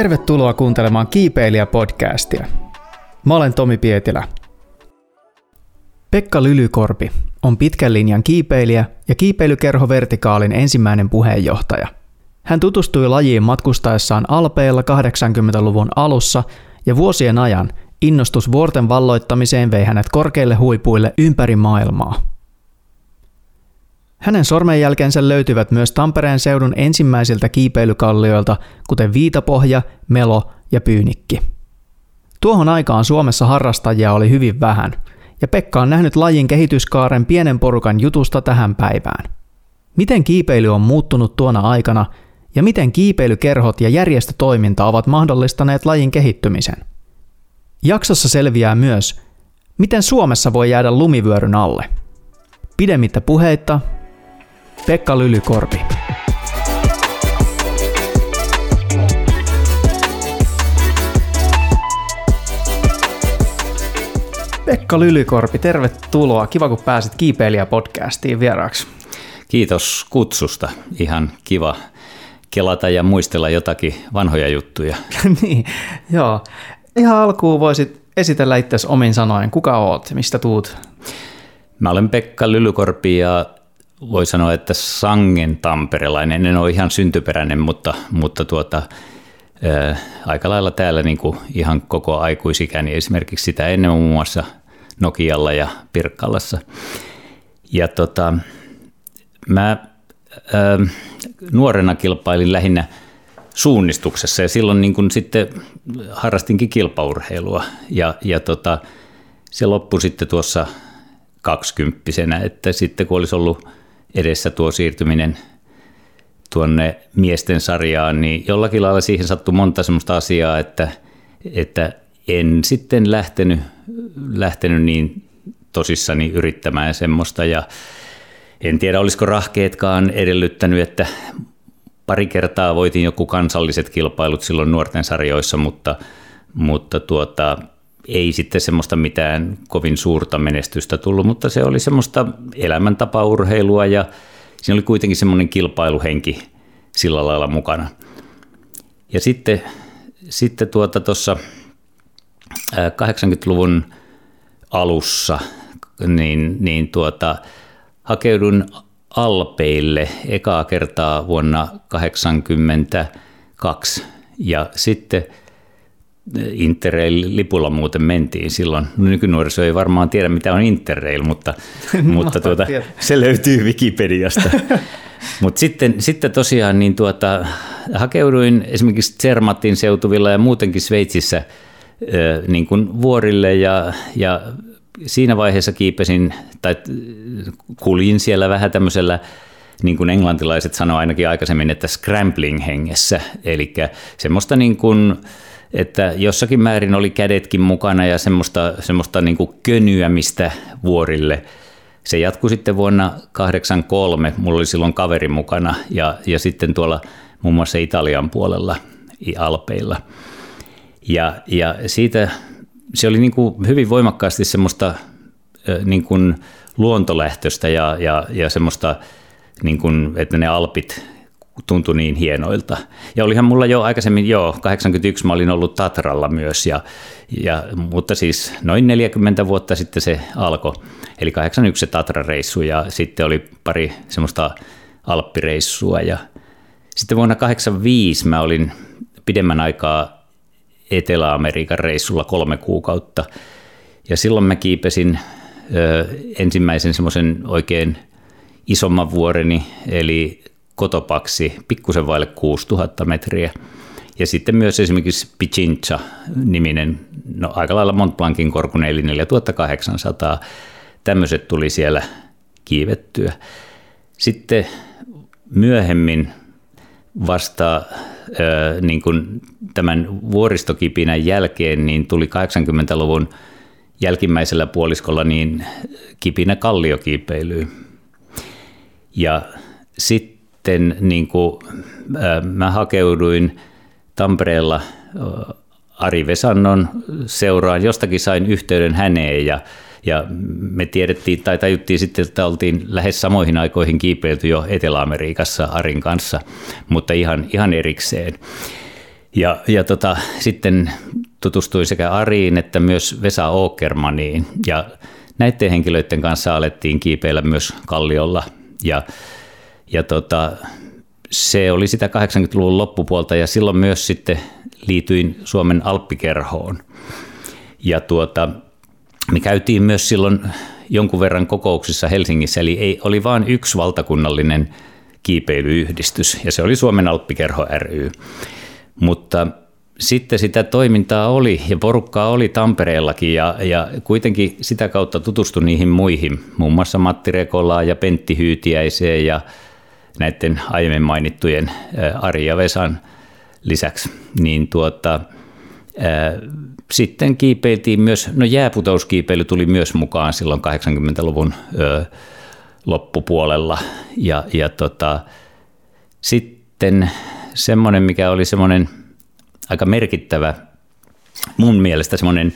Tervetuloa kuuntelemaan Kiipeilijä-podcastia. Mä olen Tomi Pietilä. Pekka Lylykorpi on pitkän linjan kiipeilijä ja kiipeilykerho Vertikaalin ensimmäinen puheenjohtaja. Hän tutustui lajiin matkustaessaan Alpeilla 80-luvun alussa ja vuosien ajan innostus vuorten valloittamiseen vei hänet korkeille huipuille ympäri maailmaa. Hänen sormenjälkensä löytyvät myös Tampereen seudun ensimmäisiltä kiipeilykallioilta, kuten Viitapohja, Melo ja Pyynikki. Tuohon aikaan Suomessa harrastajia oli hyvin vähän, ja Pekka on nähnyt lajin kehityskaaren pienen porukan jutusta tähän päivään. Miten kiipeily on muuttunut tuona aikana, ja miten kiipeilykerhot ja järjestötoiminta ovat mahdollistaneet lajin kehittymisen? Jaksossa selviää myös, miten Suomessa voi jäädä lumivyöryn alle. Pidemmittä puheitta, Pekka Lylykorpi. Pekka Lylykorpi, tervetuloa. Kiva, kun pääsit Kiipeilijä-podcastiin vieraaksi. Kiitos kutsusta. Ihan kiva kelata ja muistella jotakin vanhoja juttuja. niin, joo. Ihan alkuun voisit esitellä itsesi omin sanoin. Kuka oot? Mistä tuut? Mä olen Pekka Lylykorpi ja voi sanoa, että sangen tamperelainen. En ole ihan syntyperäinen, mutta, mutta tuota, ää, aika lailla täällä niin kuin ihan koko aikuisikäni. Esimerkiksi sitä ennen muun muassa Nokialla ja Pirkkallassa. Ja tota, mä ää, nuorena kilpailin lähinnä suunnistuksessa ja silloin niin kuin sitten harrastinkin kilpaurheilua ja, ja tota, se loppui sitten tuossa kaksikymppisenä, että sitten kun olisi ollut edessä tuo siirtyminen tuonne miesten sarjaan, niin jollakin lailla siihen sattui monta sellaista asiaa, että, että en sitten lähtenyt, lähtenyt niin tosissani yrittämään semmoista. Ja en tiedä olisiko rahkeetkaan edellyttänyt, että pari kertaa voitin joku kansalliset kilpailut silloin nuorten sarjoissa, mutta, mutta tuota, ei sitten semmoista mitään kovin suurta menestystä tullut, mutta se oli semmoista elämäntapaurheilua ja siinä oli kuitenkin semmoinen kilpailuhenki sillä lailla mukana. Ja sitten, sitten tuota tuossa 80-luvun alussa niin, niin tuota, hakeudun Alpeille ekaa kertaa vuonna 1982 ja sitten – Interrail-lipulla muuten mentiin silloin. No, nykynuoriso ei varmaan tiedä, mitä on Interrail, mutta, mutta tuota, se löytyy Wikipediasta. mutta sitten, sitten tosiaan niin tuota, hakeuduin esimerkiksi Zermatin seutuvilla ja muutenkin Sveitsissä niin kuin vuorille ja, ja siinä vaiheessa kiipesin tai kuljin siellä vähän tämmöisellä niin kuin englantilaiset sanoo ainakin aikaisemmin, että scrambling hengessä, eli semmoista niin kuin, että jossakin määrin oli kädetkin mukana ja semmoista, semmoista niin kuin könyämistä vuorille. Se jatkui sitten vuonna 1983, mulla oli silloin kaveri mukana ja, ja sitten tuolla muun muassa Italian puolella Alpeilla. Ja, ja siitä se oli niin kuin hyvin voimakkaasti semmoista niin kuin luontolähtöistä ja, ja, ja semmoista, niin kuin, että ne Alpit tuntui niin hienoilta. Ja olihan mulla jo aikaisemmin, joo, 81 mä olin ollut Tatralla myös, ja, ja, mutta siis noin 40 vuotta sitten se alkoi. Eli 81 se Tatra-reissu ja sitten oli pari semmoista alppireissua. Ja sitten vuonna 85 mä olin pidemmän aikaa Etelä-Amerikan reissulla kolme kuukautta. Ja silloin mä kiipesin ö, ensimmäisen semmoisen oikein isomman vuoreni, eli Kotopaksi pikkusen vaille 6000 metriä. Ja sitten myös esimerkiksi Pichincha-niminen, no aika lailla Mont Blancin korkun eli 4800. Tämmöiset tuli siellä kiivettyä. Sitten myöhemmin vasta niin kuin tämän vuoristokipinän jälkeen niin tuli 80-luvun jälkimmäisellä puoliskolla niin kipinä kalliokiipeilyyn. Ja sitten sitten niin kuin, mä hakeuduin Tampereella Ari Vesannon seuraan. Jostakin sain yhteyden häneen ja, ja me tiedettiin tai tajuttiin sitten, että oltiin lähes samoihin aikoihin kiipeilty jo Etelä-Amerikassa Arin kanssa, mutta ihan, ihan erikseen. Ja, ja tota, sitten tutustuin sekä Ariin että myös Vesa Åkermaniin. Ja näiden henkilöiden kanssa alettiin kiipeillä myös Kalliolla. Ja, ja tota, se oli sitä 80-luvun loppupuolta ja silloin myös sitten liityin Suomen Alppikerhoon. Ja tuota, me käytiin myös silloin jonkun verran kokouksissa Helsingissä, eli ei, oli vain yksi valtakunnallinen kiipeilyyhdistys, ja se oli Suomen Alppikerho ry. Mutta sitten sitä toimintaa oli ja porukkaa oli Tampereellakin ja, ja kuitenkin sitä kautta tutustui niihin muihin, muun muassa Matti Rekolaa ja Pentti Hyytiäiseen ja näiden aiemmin mainittujen Ari ja Vesan lisäksi. Niin tuota, sitten kiipeiltiin myös, no jääputouskiipeily tuli myös mukaan silloin 80-luvun ö, loppupuolella. Ja, ja tota, sitten semmoinen, mikä oli semmoinen aika merkittävä, mun mielestä semmoinen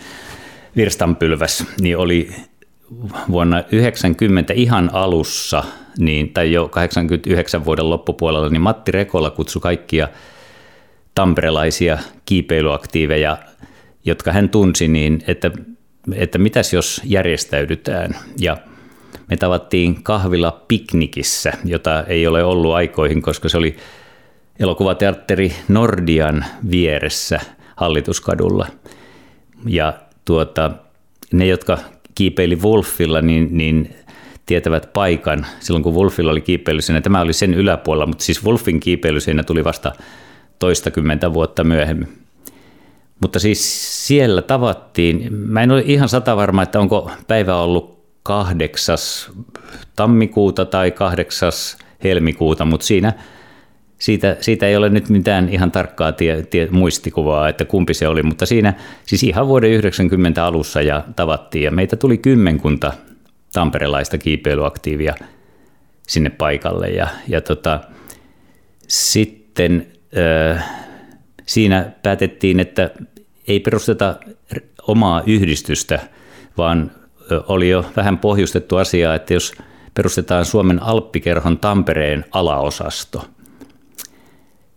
virstanpylväs, niin oli vuonna 90 ihan alussa, niin, tai jo 89 vuoden loppupuolella, niin Matti Rekola kutsui kaikkia tamperelaisia kiipeilyaktiiveja – jotka hän tunsi, niin että, että mitäs jos järjestäydytään. Ja me tavattiin kahvilla piknikissä, jota ei ole ollut aikoihin, koska se oli elokuvateatteri Nordian vieressä hallituskadulla. Ja tuota, ne, jotka kiipeili Wolfilla, niin, niin tietävät paikan. Silloin kun Wolfilla oli kiipeilysenä, tämä oli sen yläpuolella, mutta siis Wolfin kiipeilysenä tuli vasta toistakymmentä vuotta myöhemmin. Mutta siis siellä tavattiin, mä en ole ihan sata varma, että onko päivä ollut kahdeksas tammikuuta tai kahdeksas helmikuuta, mutta siinä, siitä, siitä ei ole nyt mitään ihan tarkkaa tie, tie, muistikuvaa, että kumpi se oli, mutta siinä siis ihan vuoden 90 alussa ja tavattiin ja meitä tuli kymmenkunta tamperelaista kiipeilyaktiivia sinne paikalle ja, ja tota, sitten äh, siinä päätettiin, että ei perusteta omaa yhdistystä, vaan oli jo vähän pohjustettu asiaa, että jos perustetaan Suomen Alppikerhon Tampereen alaosasto.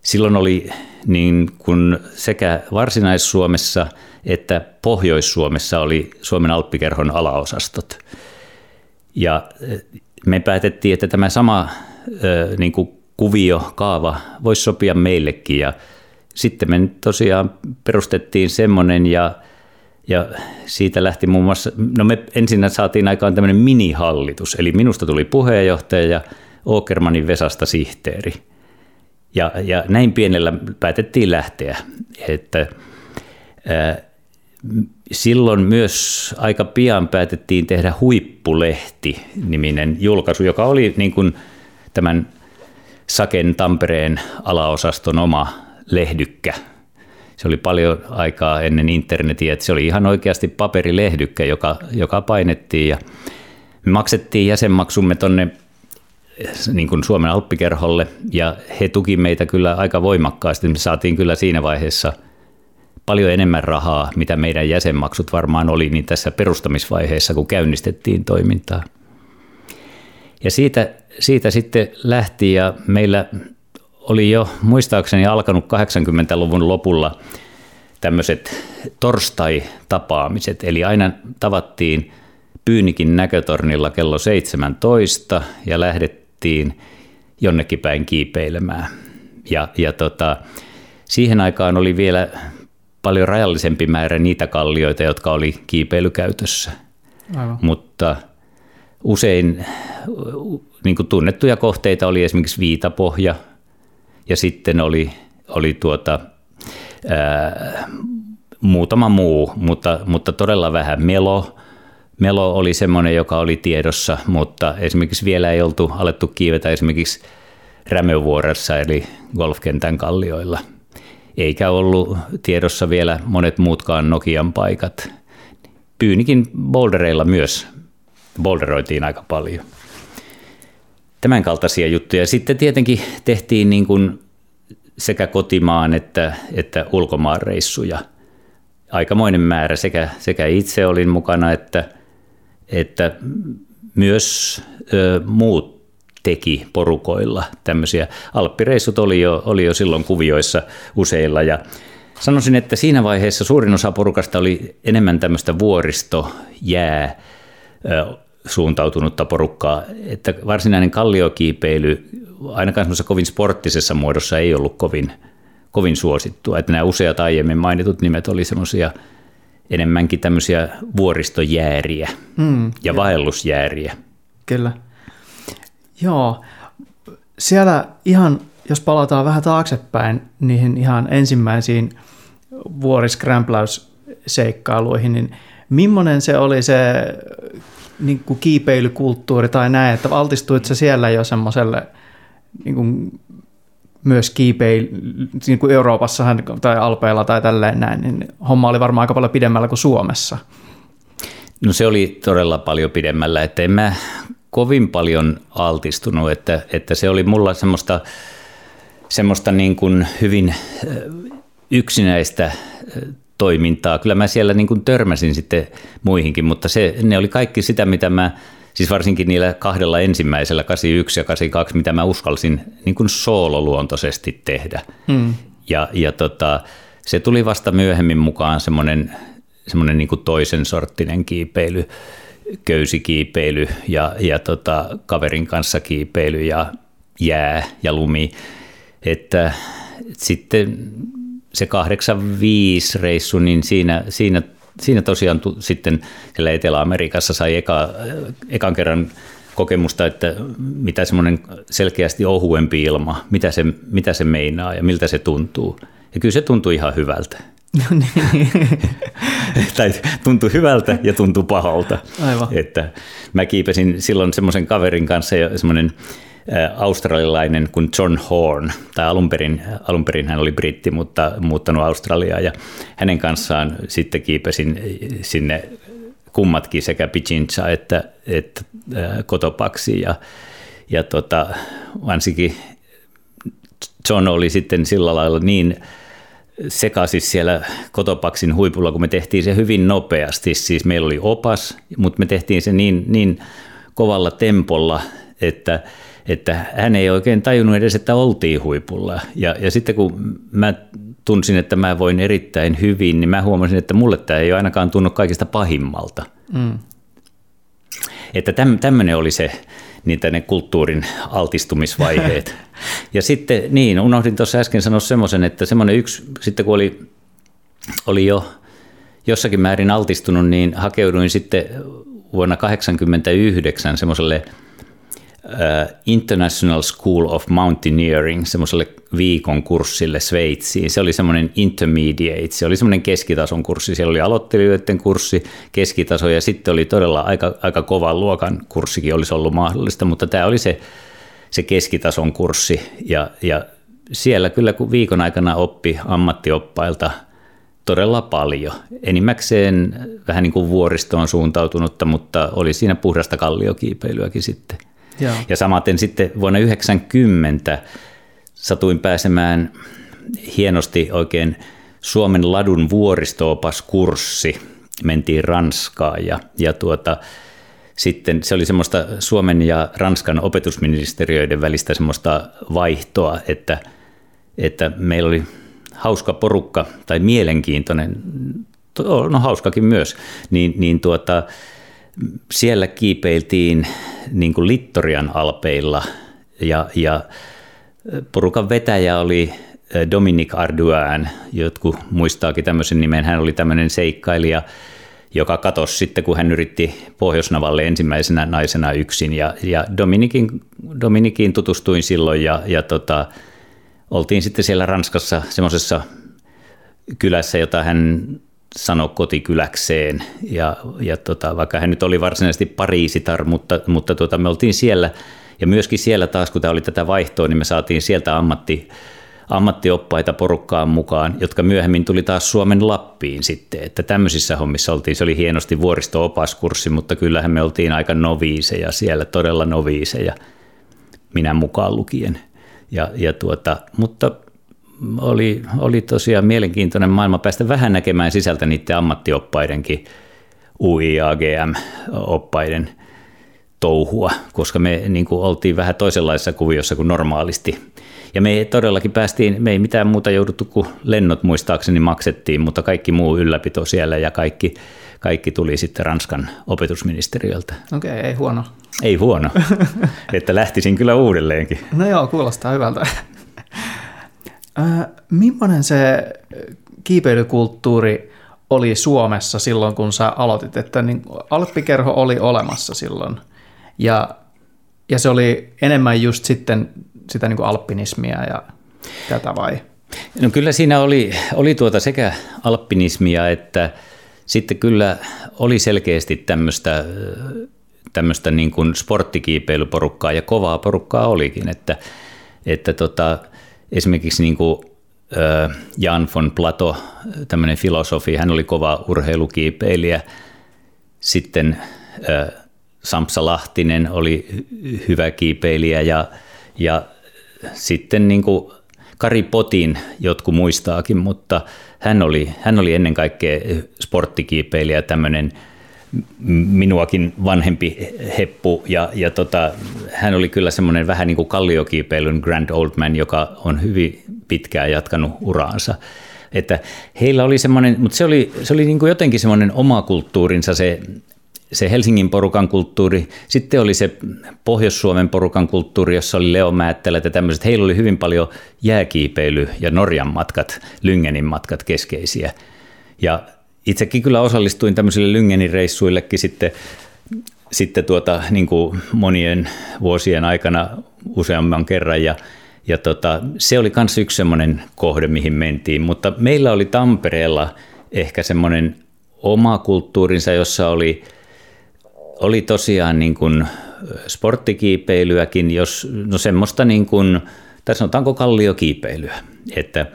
Silloin oli niin kuin sekä Varsinais-Suomessa että Pohjois-Suomessa oli Suomen Alppikerhon alaosastot. Ja me päätettiin, että tämä sama niin kuin kuvio, kaava voisi sopia meillekin ja sitten me tosiaan perustettiin semmoinen ja, ja siitä lähti muun muassa, no me ensin saatiin aikaan tämmöinen minihallitus, eli minusta tuli puheenjohtaja ja Åkermanin Vesasta sihteeri. Ja, ja näin pienellä päätettiin lähteä, että ää, silloin myös aika pian päätettiin tehdä Huippulehti-niminen julkaisu, joka oli niin kuin tämän Saken Tampereen alaosaston oma lehdykkä. Se oli paljon aikaa ennen internetiä, että se oli ihan oikeasti paperilehdykkä, joka, joka painettiin ja me maksettiin jäsenmaksumme tonne niin kuin Suomen Alppikerholle ja he tuki meitä kyllä aika voimakkaasti. Me saatiin kyllä siinä vaiheessa paljon enemmän rahaa, mitä meidän jäsenmaksut varmaan oli niin tässä perustamisvaiheessa, kun käynnistettiin toimintaa. Ja siitä, siitä sitten lähti ja meillä oli jo muistaakseni alkanut 80-luvun lopulla tämmöiset torstai-tapaamiset, eli aina tavattiin Pyynikin näkötornilla kello 17 ja lähdettiin jonnekin päin kiipeilemään. Ja, ja tota, siihen aikaan oli vielä paljon rajallisempi määrä niitä kallioita, jotka oli kiipeilykäytössä. Aivan. Mutta usein niin kuin tunnettuja kohteita oli esimerkiksi Viitapohja, ja sitten oli, oli tuota, ää, muutama muu, mutta, mutta todella vähän. Melo, Melo oli semmoinen, joka oli tiedossa, mutta esimerkiksi vielä ei oltu alettu kiivetä esimerkiksi Rämövuoressa eli golfkentän kallioilla. Eikä ollut tiedossa vielä monet muutkaan Nokian paikat. Pyynikin bouldereilla myös boulderoitiin aika paljon tämän kaltaisia juttuja. Sitten tietenkin tehtiin niin kuin sekä kotimaan että, että ulkomaan reissuja. Aikamoinen määrä. Sekä, sekä itse olin mukana että, että myös ö, muut teki porukoilla tämmöisiä. Alppireissut oli jo, oli jo silloin kuvioissa useilla ja sanoisin, että siinä vaiheessa suurin osa porukasta oli enemmän tämmöistä vuoristo, jää, suuntautunutta porukkaa, että varsinainen kalliokiipeily ainakaan semmoisessa kovin sporttisessa muodossa ei ollut kovin, kovin suosittua. Että nämä useat aiemmin mainitut nimet oli semmoisia enemmänkin tämmöisiä vuoristojääriä mm, ja vaellusjääriä. Kyllä. Joo, siellä ihan, jos palataan vähän taaksepäin niihin ihan ensimmäisiin vuoriskrämpläysseikkailuihin, niin millainen se oli se niin kuin kiipeilykulttuuri tai näin, että altistuit se siellä jo semmoiselle niin kuin myös kiipeil, niin kuin Euroopassahan tai Alpeilla tai tälleen näin, niin homma oli varmaan aika paljon pidemmällä kuin Suomessa. No se oli todella paljon pidemmällä, että en mä kovin paljon altistunut, että, että se oli mulla semmoista, semmoista niin kuin hyvin yksinäistä toimintaa. Kyllä mä siellä niin kuin törmäsin sitten muihinkin, mutta se, ne oli kaikki sitä, mitä mä, siis varsinkin niillä kahdella ensimmäisellä, 81 ja 82, mitä mä uskalsin niin kuin soololuontoisesti tehdä. Hmm. Ja, ja tota, se tuli vasta myöhemmin mukaan semmoinen, semmoinen niin toisen sorttinen kiipeily, köysikiipeily ja, ja tota, kaverin kanssa kiipeily ja jää ja lumi. Että sitten se 85 reissu, niin siinä, siinä, siinä tosiaan tu, sitten siellä Etelä-Amerikassa sai eka, ekan kerran kokemusta, että mitä semmoinen selkeästi ohuempi ilma, mitä se, mitä se meinaa ja miltä se tuntuu. Ja kyllä se tuntui ihan hyvältä. No niin. tai tuntui hyvältä ja tuntui pahalta. Aivan. Että mä kiipesin silloin semmoisen kaverin kanssa semmoinen australialainen kuin John Horn, tai alun perin, alun perin hän oli britti, mutta muuttanut Australiaan, ja hänen kanssaan sitten kiipesin sinne kummatkin sekä Pichincha että, että Kotopaksi, ja, ja tota, varsinkin John oli sitten sillä lailla niin sekaisin siellä Kotopaksin huipulla, kun me tehtiin se hyvin nopeasti. Siis meillä oli opas, mutta me tehtiin se niin, niin kovalla tempolla, että että hän ei oikein tajunnut edes, että oltiin huipulla. Ja, ja sitten kun mä tunsin, että mä voin erittäin hyvin, niin mä huomasin, että mulle tämä ei ole ainakaan tunnu kaikista pahimmalta. Mm. Että täm, tämmöinen oli se niitä ne kulttuurin altistumisvaiheet. ja sitten, niin, unohdin tuossa äsken sanoa semmoisen, että semmoinen yksi, sitten kun oli, oli jo jossakin määrin altistunut, niin hakeuduin sitten vuonna 1989 semmoiselle – International School of Mountaineering semmoiselle viikon kurssille Sveitsiin. Se oli semmoinen intermediate, se oli semmoinen keskitason kurssi. Siellä oli aloittelijoiden kurssi, keskitaso ja sitten oli todella aika, aika kovan luokan kurssikin olisi ollut mahdollista, mutta tämä oli se, se keskitason kurssi ja, ja siellä kyllä kun viikon aikana oppi ammattioppailta todella paljon. Enimmäkseen vähän niin kuin vuoristoon suuntautunutta, mutta oli siinä puhdasta kalliokiipeilyäkin sitten. Joo. Ja samaten sitten vuonna 90 satuin pääsemään hienosti oikein Suomen ladun vuoristoopaskurssi. Mentiin Ranskaan ja, ja tuota, sitten se oli semmoista Suomen ja Ranskan opetusministeriöiden välistä semmoista vaihtoa, että, että meillä oli hauska porukka tai mielenkiintoinen, no hauskakin myös, niin, niin tuota, siellä kiipeiltiin niin kuin Littorian alpeilla ja, ja porukan vetäjä oli Dominic Arduin, jotkut muistaakin tämmöisen nimen. Hän oli tämmöinen seikkailija, joka katosi sitten, kun hän yritti Pohjoisnavalle ensimmäisenä naisena yksin. Ja, ja Dominikin, Dominikiin tutustuin silloin ja, ja tota, oltiin sitten siellä Ranskassa semmoisessa kylässä, jota hän sanoi kotikyläkseen. Ja, ja tota, vaikka hän nyt oli varsinaisesti Pariisitar, mutta, mutta tota, me oltiin siellä. Ja myöskin siellä taas, kun tämä oli tätä vaihtoa, niin me saatiin sieltä ammatti, ammattioppaita porukkaan mukaan, jotka myöhemmin tuli taas Suomen Lappiin sitten. Että tämmöisissä hommissa oltiin, se oli hienosti vuoristo-opaskurssi, mutta kyllähän me oltiin aika noviiseja siellä, todella noviiseja, minä mukaan lukien. Ja, ja tuota, mutta oli, oli tosiaan mielenkiintoinen maailma päästä vähän näkemään sisältä niiden ammattioppaidenkin UIAGM-oppaiden touhua, koska me niin kuin oltiin vähän toisenlaisessa kuviossa kuin normaalisti. Ja me todellakin päästiin, me ei mitään muuta jouduttu kuin lennot muistaakseni maksettiin, mutta kaikki muu ylläpito siellä ja kaikki, kaikki tuli sitten Ranskan opetusministeriöltä. Okei, okay, ei huono. Ei huono, että lähtisin kyllä uudelleenkin. No joo, kuulostaa hyvältä. Äh, millainen se kiipeilykulttuuri oli Suomessa silloin, kun sä aloitit, että niin Alppikerho oli olemassa silloin. Ja, ja se oli enemmän just sitten sitä niin kuin alpinismia ja tätä vai? No kyllä siinä oli, oli tuota sekä alpinismia että sitten kyllä oli selkeästi tämmöistä, tämmöistä niin kuin sporttikiipeilyporukkaa ja kovaa porukkaa olikin, että, että tota, esimerkiksi niin kuin Jan von Plato, tämmöinen filosofi, hän oli kova urheilukiipeilijä. Sitten Sampsa Lahtinen oli hyvä kiipeilijä ja, ja sitten niin kuin Kari Potin jotkut muistaakin, mutta hän oli, hän oli ennen kaikkea sporttikiipeilijä, tämmöinen minuakin vanhempi heppu ja, ja tota, hän oli kyllä semmoinen vähän niin kuin kalliokiipeilyn grand old man, joka on hyvin pitkään jatkanut uraansa. Että heillä oli semmoinen, mutta se oli, se oli niin kuin jotenkin semmoinen oma kulttuurinsa se, se Helsingin porukan kulttuuri. Sitten oli se Pohjois-Suomen porukan kulttuuri, jossa oli Leo Määttelät ja tämmöiset. Heillä oli hyvin paljon jääkiipeily ja Norjan matkat, Lyngenin matkat keskeisiä. Ja itsekin kyllä osallistuin tämmöisille Lyngenin reissuillekin sitten, sitten tuota, niin kuin monien vuosien aikana useamman kerran. Ja, ja tota, se oli myös yksi semmoinen kohde, mihin mentiin, mutta meillä oli Tampereella ehkä semmoinen oma kulttuurinsa, jossa oli, oli tosiaan niin kuin sporttikiipeilyäkin, jos, no semmoista niin kuin, tai sanotaanko kalliokiipeilyä, että,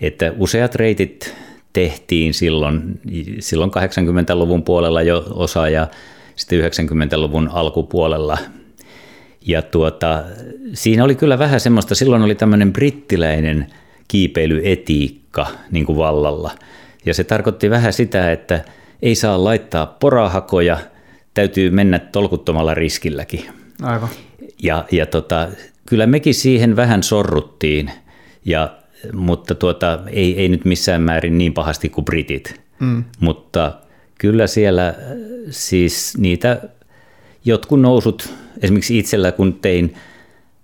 että useat reitit tehtiin silloin, silloin 80-luvun puolella jo osa ja sitten 90-luvun alkupuolella. Ja tuota, siinä oli kyllä vähän semmoista, silloin oli tämmöinen brittiläinen kiipeilyetiikka niin kuin vallalla. Ja se tarkoitti vähän sitä, että ei saa laittaa porahakoja, täytyy mennä tolkuttomalla riskilläkin. Aivan. Ja, ja tota, kyllä mekin siihen vähän sorruttiin. Ja mutta tuota, ei, ei nyt missään määrin niin pahasti kuin britit. Mm. Mutta kyllä siellä siis niitä jotkut nousut, esimerkiksi itsellä kun tein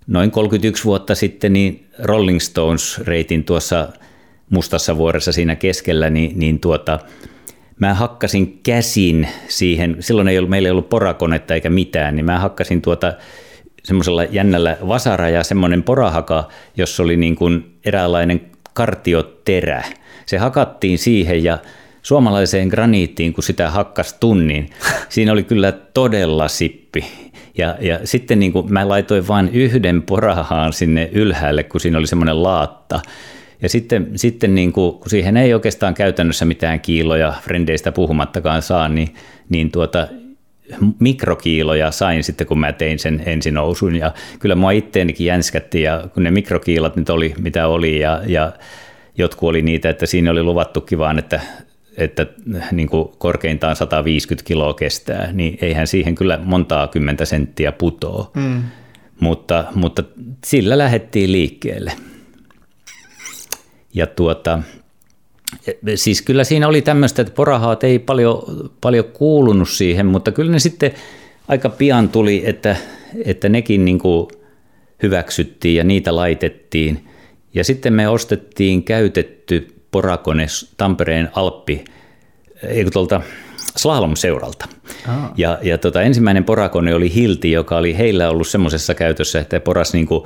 noin 31 vuotta sitten niin Rolling Stones-reitin tuossa Mustassa vuoressa siinä keskellä, niin, niin tuota, mä hakkasin käsin siihen, silloin ei ollut, meillä ei ollut porakonetta eikä mitään, niin mä hakkasin tuota semmoisella jännällä vasara ja semmoinen porahaka, jossa oli niin kuin eräänlainen kartioterä. Se hakattiin siihen ja suomalaiseen graniittiin, kun sitä hakkas tunnin, siinä oli kyllä todella sippi. Ja, ja sitten niin kuin mä laitoin vain yhden porahaan sinne ylhäälle, kun siinä oli semmoinen laatta. Ja sitten, sitten niin kuin, kun siihen ei oikeastaan käytännössä mitään kiiloja, frendeistä puhumattakaan saa, niin, niin tuota, mikrokiiloja sain sitten, kun mä tein sen ensinousun. Ja kyllä mua itteenikin jänskätti, ja kun ne mikrokiilat nyt oli, mitä oli, ja, ja jotkut oli niitä, että siinä oli luvattukin vaan, että että niin kuin korkeintaan 150 kiloa kestää, niin eihän siihen kyllä montaa kymmentä senttiä putoo. Mm. Mutta, mutta sillä lähdettiin liikkeelle. Ja tuota, Siis kyllä siinä oli tämmöistä, että porahaat ei paljon, paljon kuulunut siihen, mutta kyllä ne sitten aika pian tuli, että, että nekin niin kuin hyväksyttiin ja niitä laitettiin. Ja sitten me ostettiin käytetty porakone Tampereen Alppi, eikö tuolta slalom-seuralta. Ah. Ja, ja tota, ensimmäinen porakone oli Hilti, joka oli heillä ollut semmoisessa käytössä, että poras niin kuin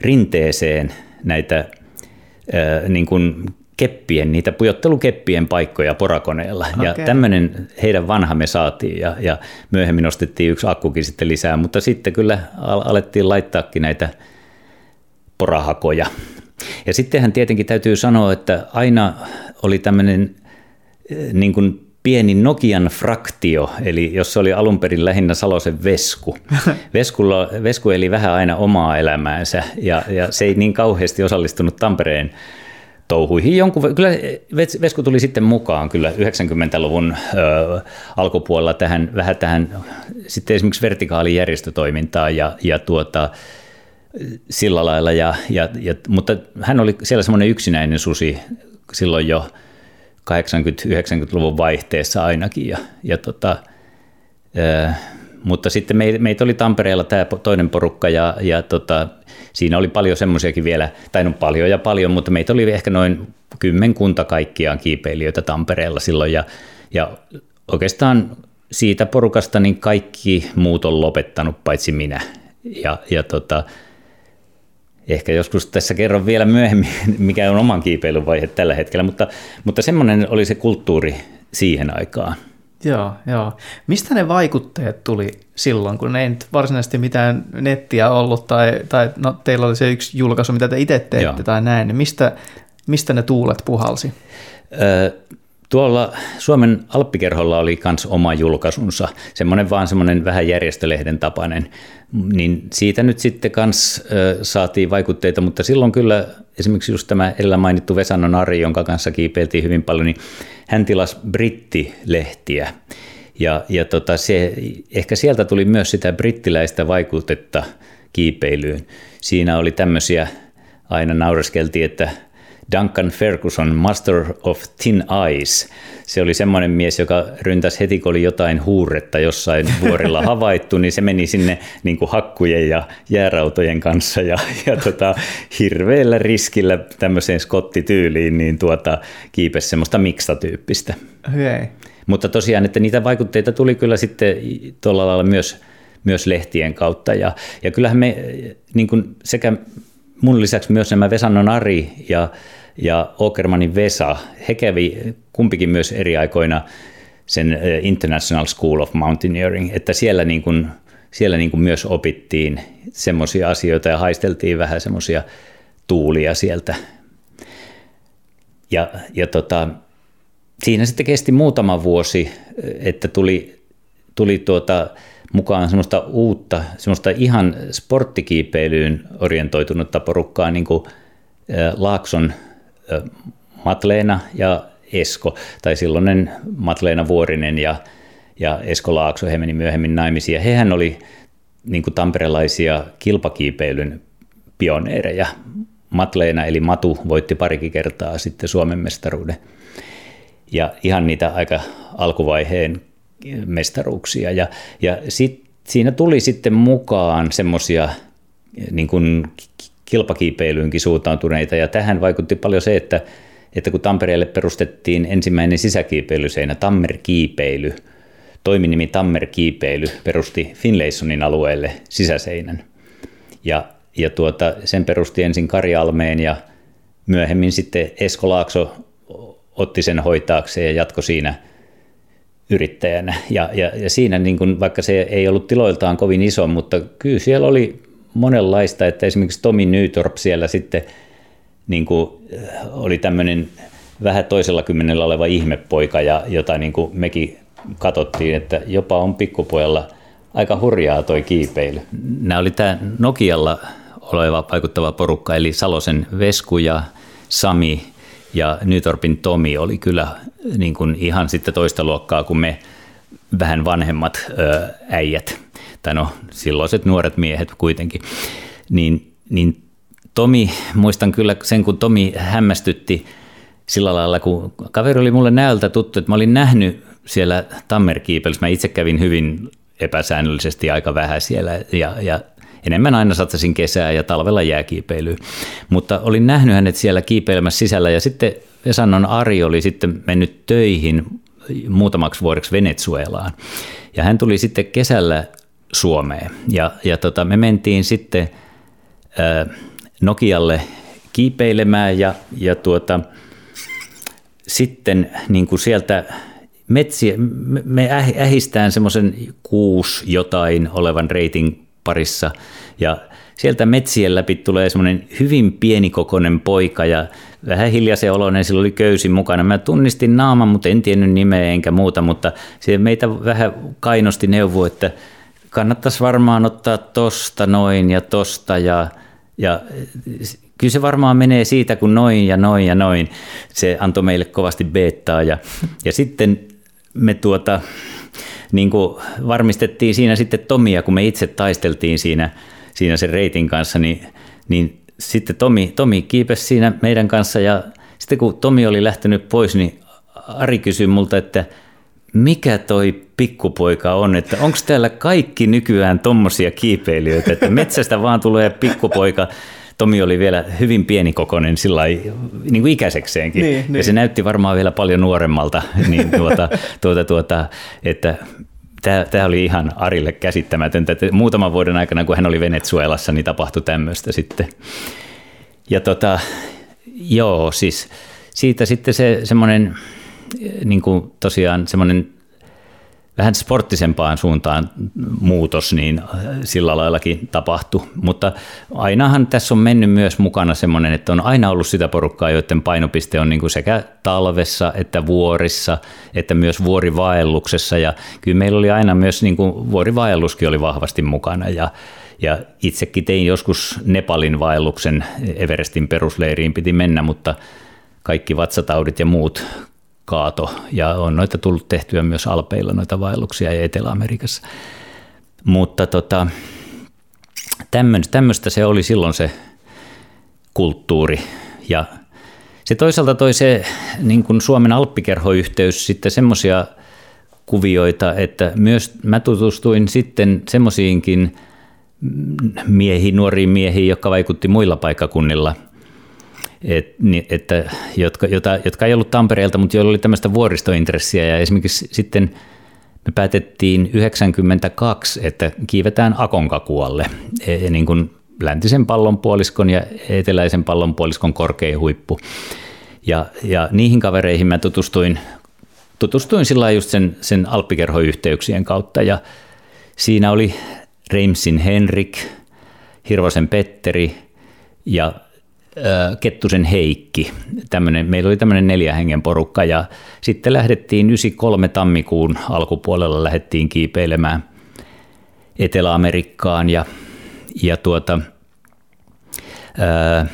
rinteeseen näitä ää, niin kuin keppien, niitä pujottelukeppien paikkoja porakoneella. Okay. Ja tämmöinen heidän vanha me saatiin ja, ja myöhemmin ostettiin yksi akkukin sitten lisää, mutta sitten kyllä alettiin laittaakin näitä porahakoja. Ja sittenhän tietenkin täytyy sanoa, että aina oli tämmöinen eh, niin kuin pieni Nokian fraktio, eli jos se oli alun perin lähinnä Salosen Vesku. Veskulla, Vesku eli vähän aina omaa elämäänsä ja, ja se ei niin kauheasti osallistunut Tampereen touhuihin. Jonkun, kyllä Vesku tuli sitten mukaan kyllä 90-luvun ö, alkupuolella tähän, vähän tähän sitten esimerkiksi vertikaalijärjestötoimintaan ja, ja tuota, sillä lailla, ja, ja, ja, mutta hän oli siellä semmoinen yksinäinen susi silloin jo 80-90-luvun vaihteessa ainakin, ja, ja tota, ö, mutta sitten meitä oli Tampereella tämä toinen porukka ja, ja tota, siinä oli paljon semmoisiakin vielä, tai no paljon ja paljon, mutta meitä oli ehkä noin kymmenkunta kaikkiaan kiipeilijöitä Tampereella silloin ja, ja oikeastaan siitä porukasta niin kaikki muut on lopettanut paitsi minä. Ja, ja tota, ehkä joskus tässä kerron vielä myöhemmin, mikä on oman kiipeilyn vaihe tällä hetkellä, mutta, mutta semmoinen oli se kulttuuri siihen aikaan. Joo, joo. Mistä ne vaikutteet tuli silloin, kun ei nyt varsinaisesti mitään nettiä ollut, tai, tai no, teillä oli se yksi julkaisu, mitä te itse teette joo. tai näin, niin mistä, mistä ne tuulet puhalsi? Öö, tuolla Suomen Alppikerholla oli myös oma julkaisunsa, semmoinen vaan semmoinen vähän järjestölehden tapainen, niin siitä nyt sitten kans saatiin vaikutteita, mutta silloin kyllä esimerkiksi just tämä edellä mainittu Vesannon Ari, jonka kanssa kiipeiltiin hyvin paljon, niin hän tilasi brittilehtiä. Ja, ja tota, se, ehkä sieltä tuli myös sitä brittiläistä vaikutetta kiipeilyyn. Siinä oli tämmöisiä, aina naureskeltiin, että Duncan Ferguson, Master of Thin Eyes. Se oli semmoinen mies, joka ryntäsi heti, kun oli jotain huuretta jossain vuorilla havaittu, niin se meni sinne niin kuin hakkujen ja jäärautojen kanssa ja, ja tota, hirveällä riskillä tämmöiseen skottityyliin niin tuota, kiipesi semmoista mikstatyyppistä. Hei. Mutta tosiaan, että niitä vaikutteita tuli kyllä sitten tuolla lailla myös, myös lehtien kautta. Ja, ja kyllähän me niin kuin sekä mun lisäksi myös nämä Vesannon Ari ja, ja Okermanin Vesa, he kävi kumpikin myös eri aikoina sen International School of Mountaineering, että siellä, niin kuin, siellä niin kuin myös opittiin semmoisia asioita ja haisteltiin vähän semmoisia tuulia sieltä. Ja, ja tota, siinä sitten kesti muutama vuosi, että tuli, tuli tuota, mukaan semmoista uutta, semmoista ihan sporttikiipeilyyn orientoitunutta porukkaa, niin kuin Laakson Matleena ja Esko, tai silloinen Matleena Vuorinen ja, ja Esko Laakso, he meni myöhemmin naimisiin, ja hehän oli niin kuin tamperelaisia kilpakiipeilyn pioneereja. Matleena eli Matu voitti parikin kertaa sitten Suomen mestaruuden. Ja ihan niitä aika alkuvaiheen mestaruuksia. Ja, ja sit, siinä tuli sitten mukaan semmoisia niin kuin kilpakiipeilyynkin suuntautuneita, ja tähän vaikutti paljon se, että, että kun Tampereelle perustettiin ensimmäinen sisäkiipeilyseinä, Tammer-kiipeily, toiminimi Tammer-kiipeily perusti Finlaysonin alueelle sisäseinän. Ja, ja tuota, sen perusti ensin Kari Almeen ja myöhemmin sitten Esko Laakso otti sen hoitaakseen ja jatko siinä – yrittäjänä. Ja, ja, ja siinä, niin kun, vaikka se ei ollut tiloiltaan kovin iso, mutta kyllä siellä oli monenlaista, että esimerkiksi Tomi Nytorp siellä sitten niin kuin, äh, oli tämmöinen vähän toisella kymmenellä oleva ihmepoika, ja jota niin kuin mekin katsottiin, että jopa on pikkupojalla aika hurjaa toi kiipeily. Nämä oli tämä Nokialla oleva vaikuttava porukka, eli Salosen Vesku ja Sami ja Nytorpin Tomi oli kyllä niin kuin ihan sitten toista luokkaa kuin me vähän vanhemmat ö, äijät, tai no silloiset nuoret miehet kuitenkin. Niin, niin Tomi, muistan kyllä sen, kun Tomi hämmästytti sillä lailla, kun kaveri oli mulle näöltä tuttu, että mä olin nähnyt siellä Tammerkiipelissä, mä itse kävin hyvin epäsäännöllisesti aika vähän siellä, ja, ja enemmän aina satsasin kesää ja talvella jääkiipeilyyn. Mutta olin nähnyt hänet siellä kiipeilemässä sisällä ja sitten Vesannon Ari oli sitten mennyt töihin muutamaksi vuodeksi Venezuelaan. Ja hän tuli sitten kesällä Suomeen ja, ja tota, me mentiin sitten ää, Nokialle kiipeilemään ja, ja tuota, sitten niin kuin sieltä metsiä, me ähistään semmoisen kuusi jotain olevan reitin parissa ja sieltä metsien läpi tulee semmoinen hyvin pienikokoinen poika ja vähän hiljaisen oloinen, sillä oli köysi mukana. Mä tunnistin naaman, mutta en tiennyt nimeä enkä muuta, mutta se meitä vähän kainosti neuvo, että kannattaisi varmaan ottaa tosta noin ja tosta ja ja kyllä se varmaan menee siitä, kun noin ja noin ja noin. Se antoi meille kovasti beettaa ja, ja sitten me tuota, niin kuin varmistettiin siinä sitten Tomia, kun me itse taisteltiin siinä, siinä sen reitin kanssa, niin, niin sitten Tomi, Tomi kiipesi siinä meidän kanssa ja sitten kun Tomi oli lähtenyt pois, niin Ari kysyi multa, että mikä toi pikkupoika on, että onko täällä kaikki nykyään tommosia kiipeilijöitä, että metsästä vaan tulee pikkupoika. Tomi oli vielä hyvin pienikokoinen sillä niin kuin ikäisekseenkin. Niin, ja niin. se näytti varmaan vielä paljon nuoremmalta, niin tuota, tuota, tuota, että tämä oli ihan Arille käsittämätöntä. Että muutaman vuoden aikana, kun hän oli Venezuelassa, niin tapahtui tämmöistä sitten. Ja tota, joo, siis siitä sitten se semmoinen, niin kuin tosiaan semmoinen vähän sporttisempaan suuntaan muutos, niin sillä laillakin tapahtui. Mutta ainahan tässä on mennyt myös mukana semmoinen, että on aina ollut sitä porukkaa, joiden painopiste on niin kuin sekä talvessa että vuorissa, että myös vuorivaelluksessa. Ja kyllä meillä oli aina myös, niin kuin vuorivaelluskin oli vahvasti mukana. Ja, ja itsekin tein joskus Nepalin vaelluksen Everestin perusleiriin piti mennä, mutta kaikki vatsataudit ja muut kaato. Ja on noita tullut tehtyä myös Alpeilla noita vaelluksia ja Etelä-Amerikassa. Mutta tota, tämmöistä se oli silloin se kulttuuri. Ja se toisaalta toi se niin kuin Suomen alppikerhoyhteys sitten semmoisia kuvioita, että myös mä tutustuin sitten semmoisiinkin miehiin, nuoriin miehiin, jotka vaikutti muilla paikkakunnilla – et, että, jotka, jota, jotka ei ollut Tampereelta, mutta joilla oli tämmöistä vuoristointressiä ja esimerkiksi sitten me päätettiin 92, että kiivetään Akonkakualle, e, niin kuin läntisen pallonpuoliskon ja eteläisen pallonpuoliskon korkein huippu. Ja, ja niihin kavereihin mä tutustuin, tutustuin sillä just sen, sen alppikerhoyhteyksien kautta ja siinä oli Reimsin Henrik, Hirvosen Petteri ja Kettusen Heikki. Tämmönen, meillä oli tämmöinen neljä hengen porukka ja sitten lähdettiin 93 tammikuun alkupuolella lähdettiin kiipeilemään Etelä-Amerikkaan ja, ja tuota, ää,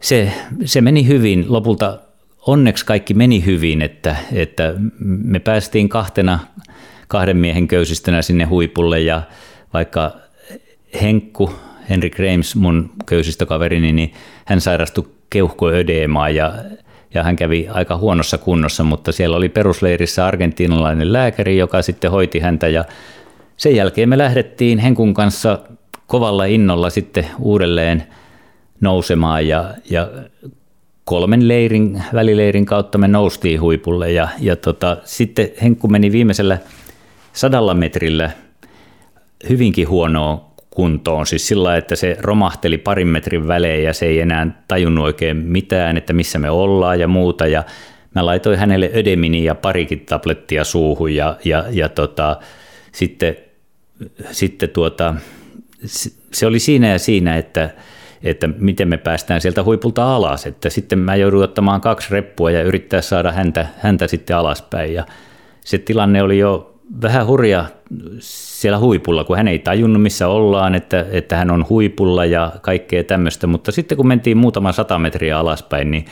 se, se meni hyvin. Lopulta onneksi kaikki meni hyvin, että, että me päästiin kahtena kahden miehen köysistönä sinne huipulle ja vaikka Henkku Henrik Reims, mun köysistökaverini, niin hän sairastui keuhkoödeemaan ja, ja hän kävi aika huonossa kunnossa, mutta siellä oli perusleirissä argentiinalainen lääkäri, joka sitten hoiti häntä ja sen jälkeen me lähdettiin Henkun kanssa kovalla innolla sitten uudelleen nousemaan ja, ja kolmen leirin, välileirin kautta me noustiin huipulle ja, ja tota, sitten Henkku meni viimeisellä sadalla metrillä hyvinkin huonoa kuntoon. Siis sillä että se romahteli parin metrin välein ja se ei enää tajunnut oikein mitään, että missä me ollaan ja muuta. Ja mä laitoin hänelle ödemini ja parikin tablettia suuhun ja, ja, ja tota, sitten, sitten tuota, se oli siinä ja siinä, että, että miten me päästään sieltä huipulta alas. Että sitten mä joudun ottamaan kaksi reppua ja yrittää saada häntä, häntä sitten alaspäin. Ja se tilanne oli jo vähän hurja siellä huipulla, kun hän ei tajunnut, missä ollaan, että, että hän on huipulla ja kaikkea tämmöistä. Mutta sitten kun mentiin muutama sata metriä alaspäin, niin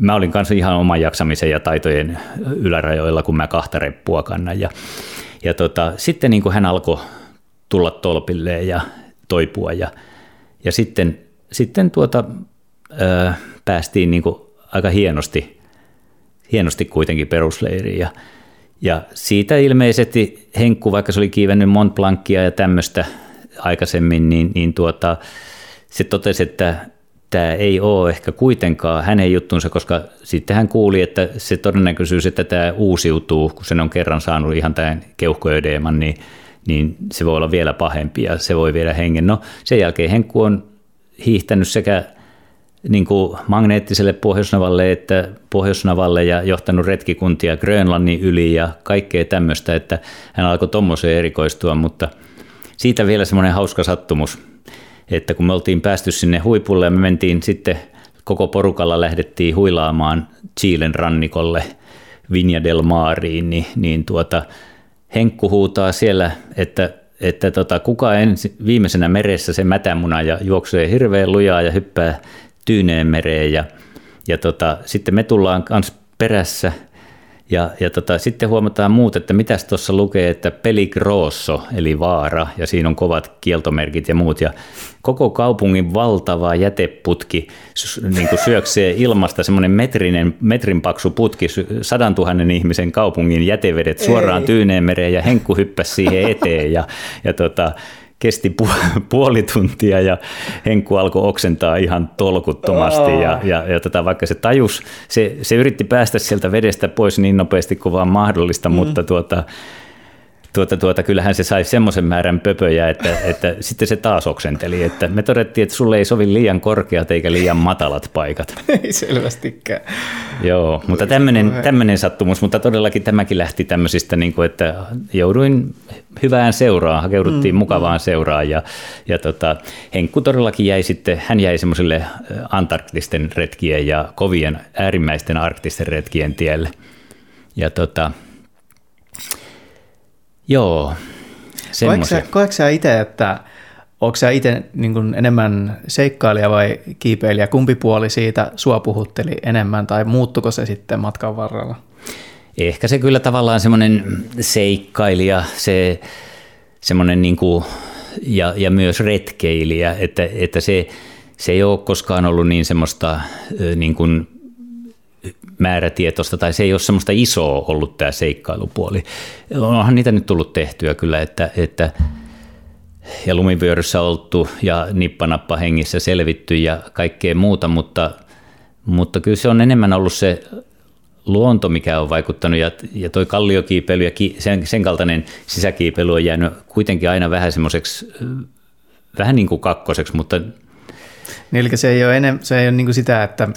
mä olin kanssa ihan oman jaksamisen ja taitojen ylärajoilla, kun mä kahta reppua kannan. Ja, ja tota, sitten niin kuin hän alkoi tulla tolpilleen ja toipua ja, ja sitten, sitten tuota, ää, päästiin niin kuin aika hienosti, hienosti kuitenkin perusleiriin ja, ja siitä ilmeisesti Henkku, vaikka se oli kiivennyt Mont Blancia ja tämmöistä aikaisemmin, niin, niin tuota, se totesi, että tämä ei ole ehkä kuitenkaan hänen juttunsa, koska sitten hän kuuli, että se todennäköisyys, että tämä uusiutuu, kun sen on kerran saanut ihan tämän keuhkoödeeman, niin, niin se voi olla vielä pahempi ja se voi viedä hengen. No sen jälkeen Henkku on hiihtänyt sekä niin kuin magneettiselle Pohjoisnavalle että Pohjoisnavalle ja johtanut retkikuntia Grönlannin yli ja kaikkea tämmöistä, että hän alkoi tuommoiseen erikoistua, mutta siitä vielä semmoinen hauska sattumus, että kun me oltiin päästy sinne huipulle ja me mentiin sitten koko porukalla lähdettiin huilaamaan Chilen rannikolle Vinja del Mariin, niin, niin tuota, Henkku huutaa siellä, että että tota, kuka ensi, viimeisenä meressä se mätämuna ja juoksee hirveän lujaa ja hyppää tyyneen mereen ja, ja tota, sitten me tullaan kans perässä – ja, ja tota, sitten huomataan muut, että mitäs tuossa lukee, että peligrosso, eli vaara, ja siinä on kovat kieltomerkit ja muut. Ja koko kaupungin valtava jäteputki niin kuin syöksee ilmasta semmoinen metrinen, metrin paksu putki, sadan tuhannen ihmisen kaupungin jätevedet suoraan Tyyneenmereen, ja Henkku hyppäsi siihen eteen. Ja, ja tota, kesti pu- puoli tuntia ja Henkku alkoi oksentaa ihan tolkuttomasti ja, ja, ja tota, vaikka se tajus, se, se yritti päästä sieltä vedestä pois niin nopeasti kuin vaan mahdollista, mm. mutta tuota, tuota, tuota, kyllähän se sai semmoisen määrän pöpöjä, että, että sitten se taas oksenteli, että me todettiin, että sulle ei sovi liian korkeat eikä liian matalat paikat. Ei selvästikään. Joo, mutta tämmöinen, sattumus, mutta todellakin tämäkin lähti tämmöisistä, niin kuin, että jouduin hyvään seuraan, hakeuduttiin mm, mukavaan mm. seuraan ja, ja tota, Henkku todellakin jäi sitten, hän jäi semmoiselle antarktisten retkien ja kovien äärimmäisten arktisten retkien tielle. Ja tota, Joo, semmoisia. Koetko sä itse, että onko sä itse niin enemmän seikkailija vai kiipeilijä? Kumpi puoli siitä sua puhutteli enemmän tai muuttuko se sitten matkan varrella? Ehkä se kyllä tavallaan semmoinen seikkailija, se semmoinen niin kuin, ja, ja myös retkeilijä, että, että se, se ei ole koskaan ollut niin semmoista niin kuin määrätietoista, tai se ei ole semmoista isoa ollut tämä seikkailupuoli. Onhan niitä nyt tullut tehtyä kyllä, että, että ja lumivyöryssä oltu ja nippanappa hengissä selvitty ja kaikkea muuta, mutta, mutta kyllä se on enemmän ollut se luonto, mikä on vaikuttanut, ja, ja toi kalliokiipeily ja ki, sen, sen kaltainen sisäkiipeily on jäänyt kuitenkin aina vähän semmoiseksi, vähän niin kuin kakkoseksi, mutta... Niin, eli se ei ole, enem, se ei ole niin kuin sitä, että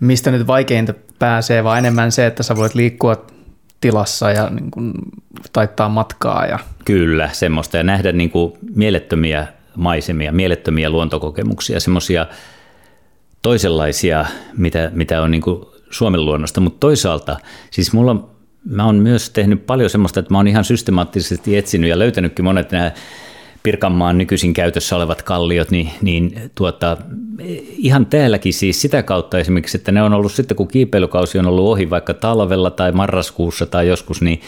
mistä nyt vaikeinta pääsee, vaan enemmän se, että sä voit liikkua tilassa ja niin kuin taittaa matkaa. Ja... Kyllä, semmoista ja nähdä niin kuin mielettömiä maisemia, mielettömiä luontokokemuksia, semmoisia toisenlaisia, mitä, mitä on niin kuin Suomen luonnosta, mutta toisaalta, siis mulla mä oon myös tehnyt paljon semmoista, että mä oon ihan systemaattisesti etsinyt ja löytänytkin monet nämä Pirkanmaan nykyisin käytössä olevat kalliot, niin, niin tuota, ihan täälläkin siis sitä kautta esimerkiksi, että ne on ollut sitten, kun kiipeilykausi on ollut ohi vaikka talvella tai marraskuussa tai joskus, niin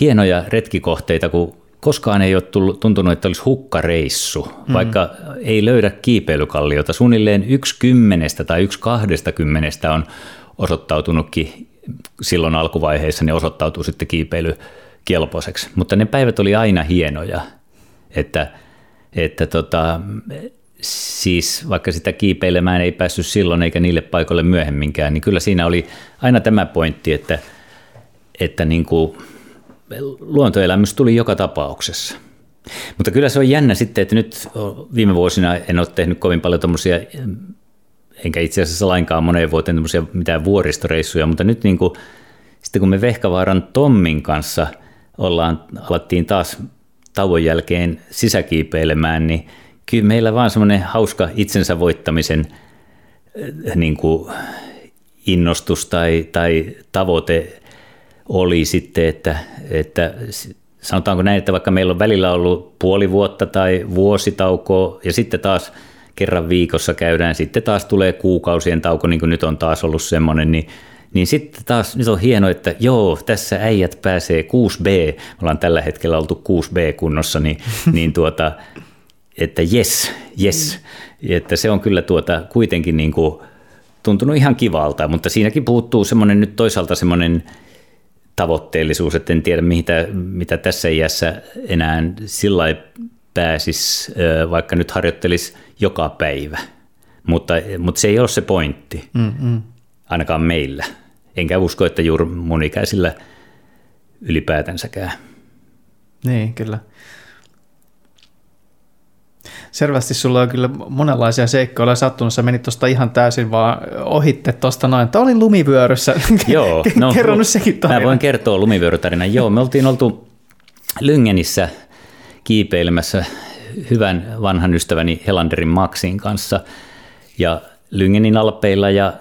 hienoja retkikohteita, kun koskaan ei ole tullut, tuntunut, että olisi hukkareissu, mm. vaikka ei löydä kiipeilykalliota. Suunnilleen yksi kymmenestä tai yksi kahdesta kymmenestä on osoittautunutkin silloin alkuvaiheessa, niin osoittautuu sitten kiipeilykelpoiseksi. Mutta ne päivät oli aina hienoja että, että tota, siis vaikka sitä kiipeilemään ei päässyt silloin eikä niille paikoille myöhemminkään, niin kyllä siinä oli aina tämä pointti, että, että niin kuin luontoelämys tuli joka tapauksessa. Mutta kyllä se on jännä sitten, että nyt viime vuosina en ole tehnyt kovin paljon tuommoisia, enkä itse asiassa lainkaan moneen vuoteen tämmöisiä mitään vuoristoreissuja, mutta nyt niin kuin, sitten kun me Vehkavaaran Tommin kanssa ollaan, alettiin taas tauon jälkeen sisäkiipeilemään, niin kyllä meillä vaan semmoinen hauska itsensä voittamisen äh, niin kuin innostus tai, tai tavoite oli sitten, että, että sanotaanko näin, että vaikka meillä on välillä ollut puoli vuotta tai vuositaukoa ja sitten taas kerran viikossa käydään, sitten taas tulee kuukausien tauko, niin kuin nyt on taas ollut semmoinen, niin niin sitten taas nyt on hienoa, että joo, tässä äijät pääsee 6B, me ollaan tällä hetkellä oltu 6B-kunnossa, niin, niin tuota, että yes, yes, että se on kyllä tuota, kuitenkin niin kuin tuntunut ihan kivalta, mutta siinäkin puuttuu semmoinen nyt toisaalta semmoinen tavoitteellisuus, että en tiedä mitä, mitä tässä iässä enää sillä pääsisi, vaikka nyt harjoittelisi joka päivä. Mutta, mutta se ei ole se pointti, Mm-mm. ainakaan meillä. Enkä usko, että juuri mun ikäisillä ylipäätänsäkään. Niin, kyllä. Selvästi sulla on kyllä monenlaisia seikkoja sattunut. Sä menit tuosta ihan täysin vaan ohitte tuosta noin. Tämä oli lumivyöryssä. Joo, no, Kerro nyt sekin tarina. Mä voin kertoa lumivyörytarinan. Joo, me oltiin oltu Lyngenissä kiipeilemässä hyvän vanhan ystäväni Helanderin Maxin kanssa ja Lyngenin alpeilla ja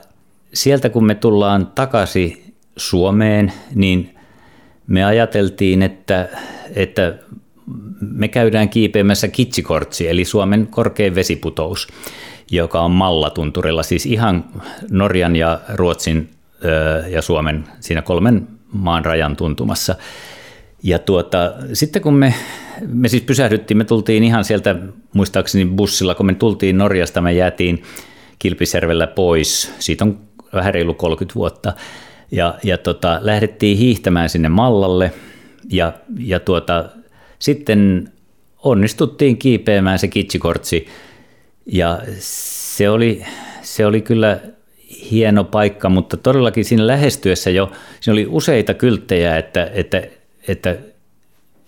sieltä kun me tullaan takaisin Suomeen, niin me ajateltiin, että, että me käydään kiipeämässä Kitsikortsi, eli Suomen korkein vesiputous, joka on Mallatunturilla, siis ihan Norjan ja Ruotsin ja Suomen siinä kolmen maan rajan tuntumassa. Ja tuota, sitten kun me, me siis pysähdyttiin, me tultiin ihan sieltä muistaakseni bussilla, kun me tultiin Norjasta, me jäätiin Kilpisjärvellä pois, siitä on vähän reilu 30 vuotta, ja, ja tota, lähdettiin hiihtämään sinne Mallalle, ja, ja tuota, sitten onnistuttiin kiipeämään se kitsikortsi, ja se oli, se oli kyllä hieno paikka, mutta todellakin siinä lähestyessä jo, siinä oli useita kylttejä, että, että, että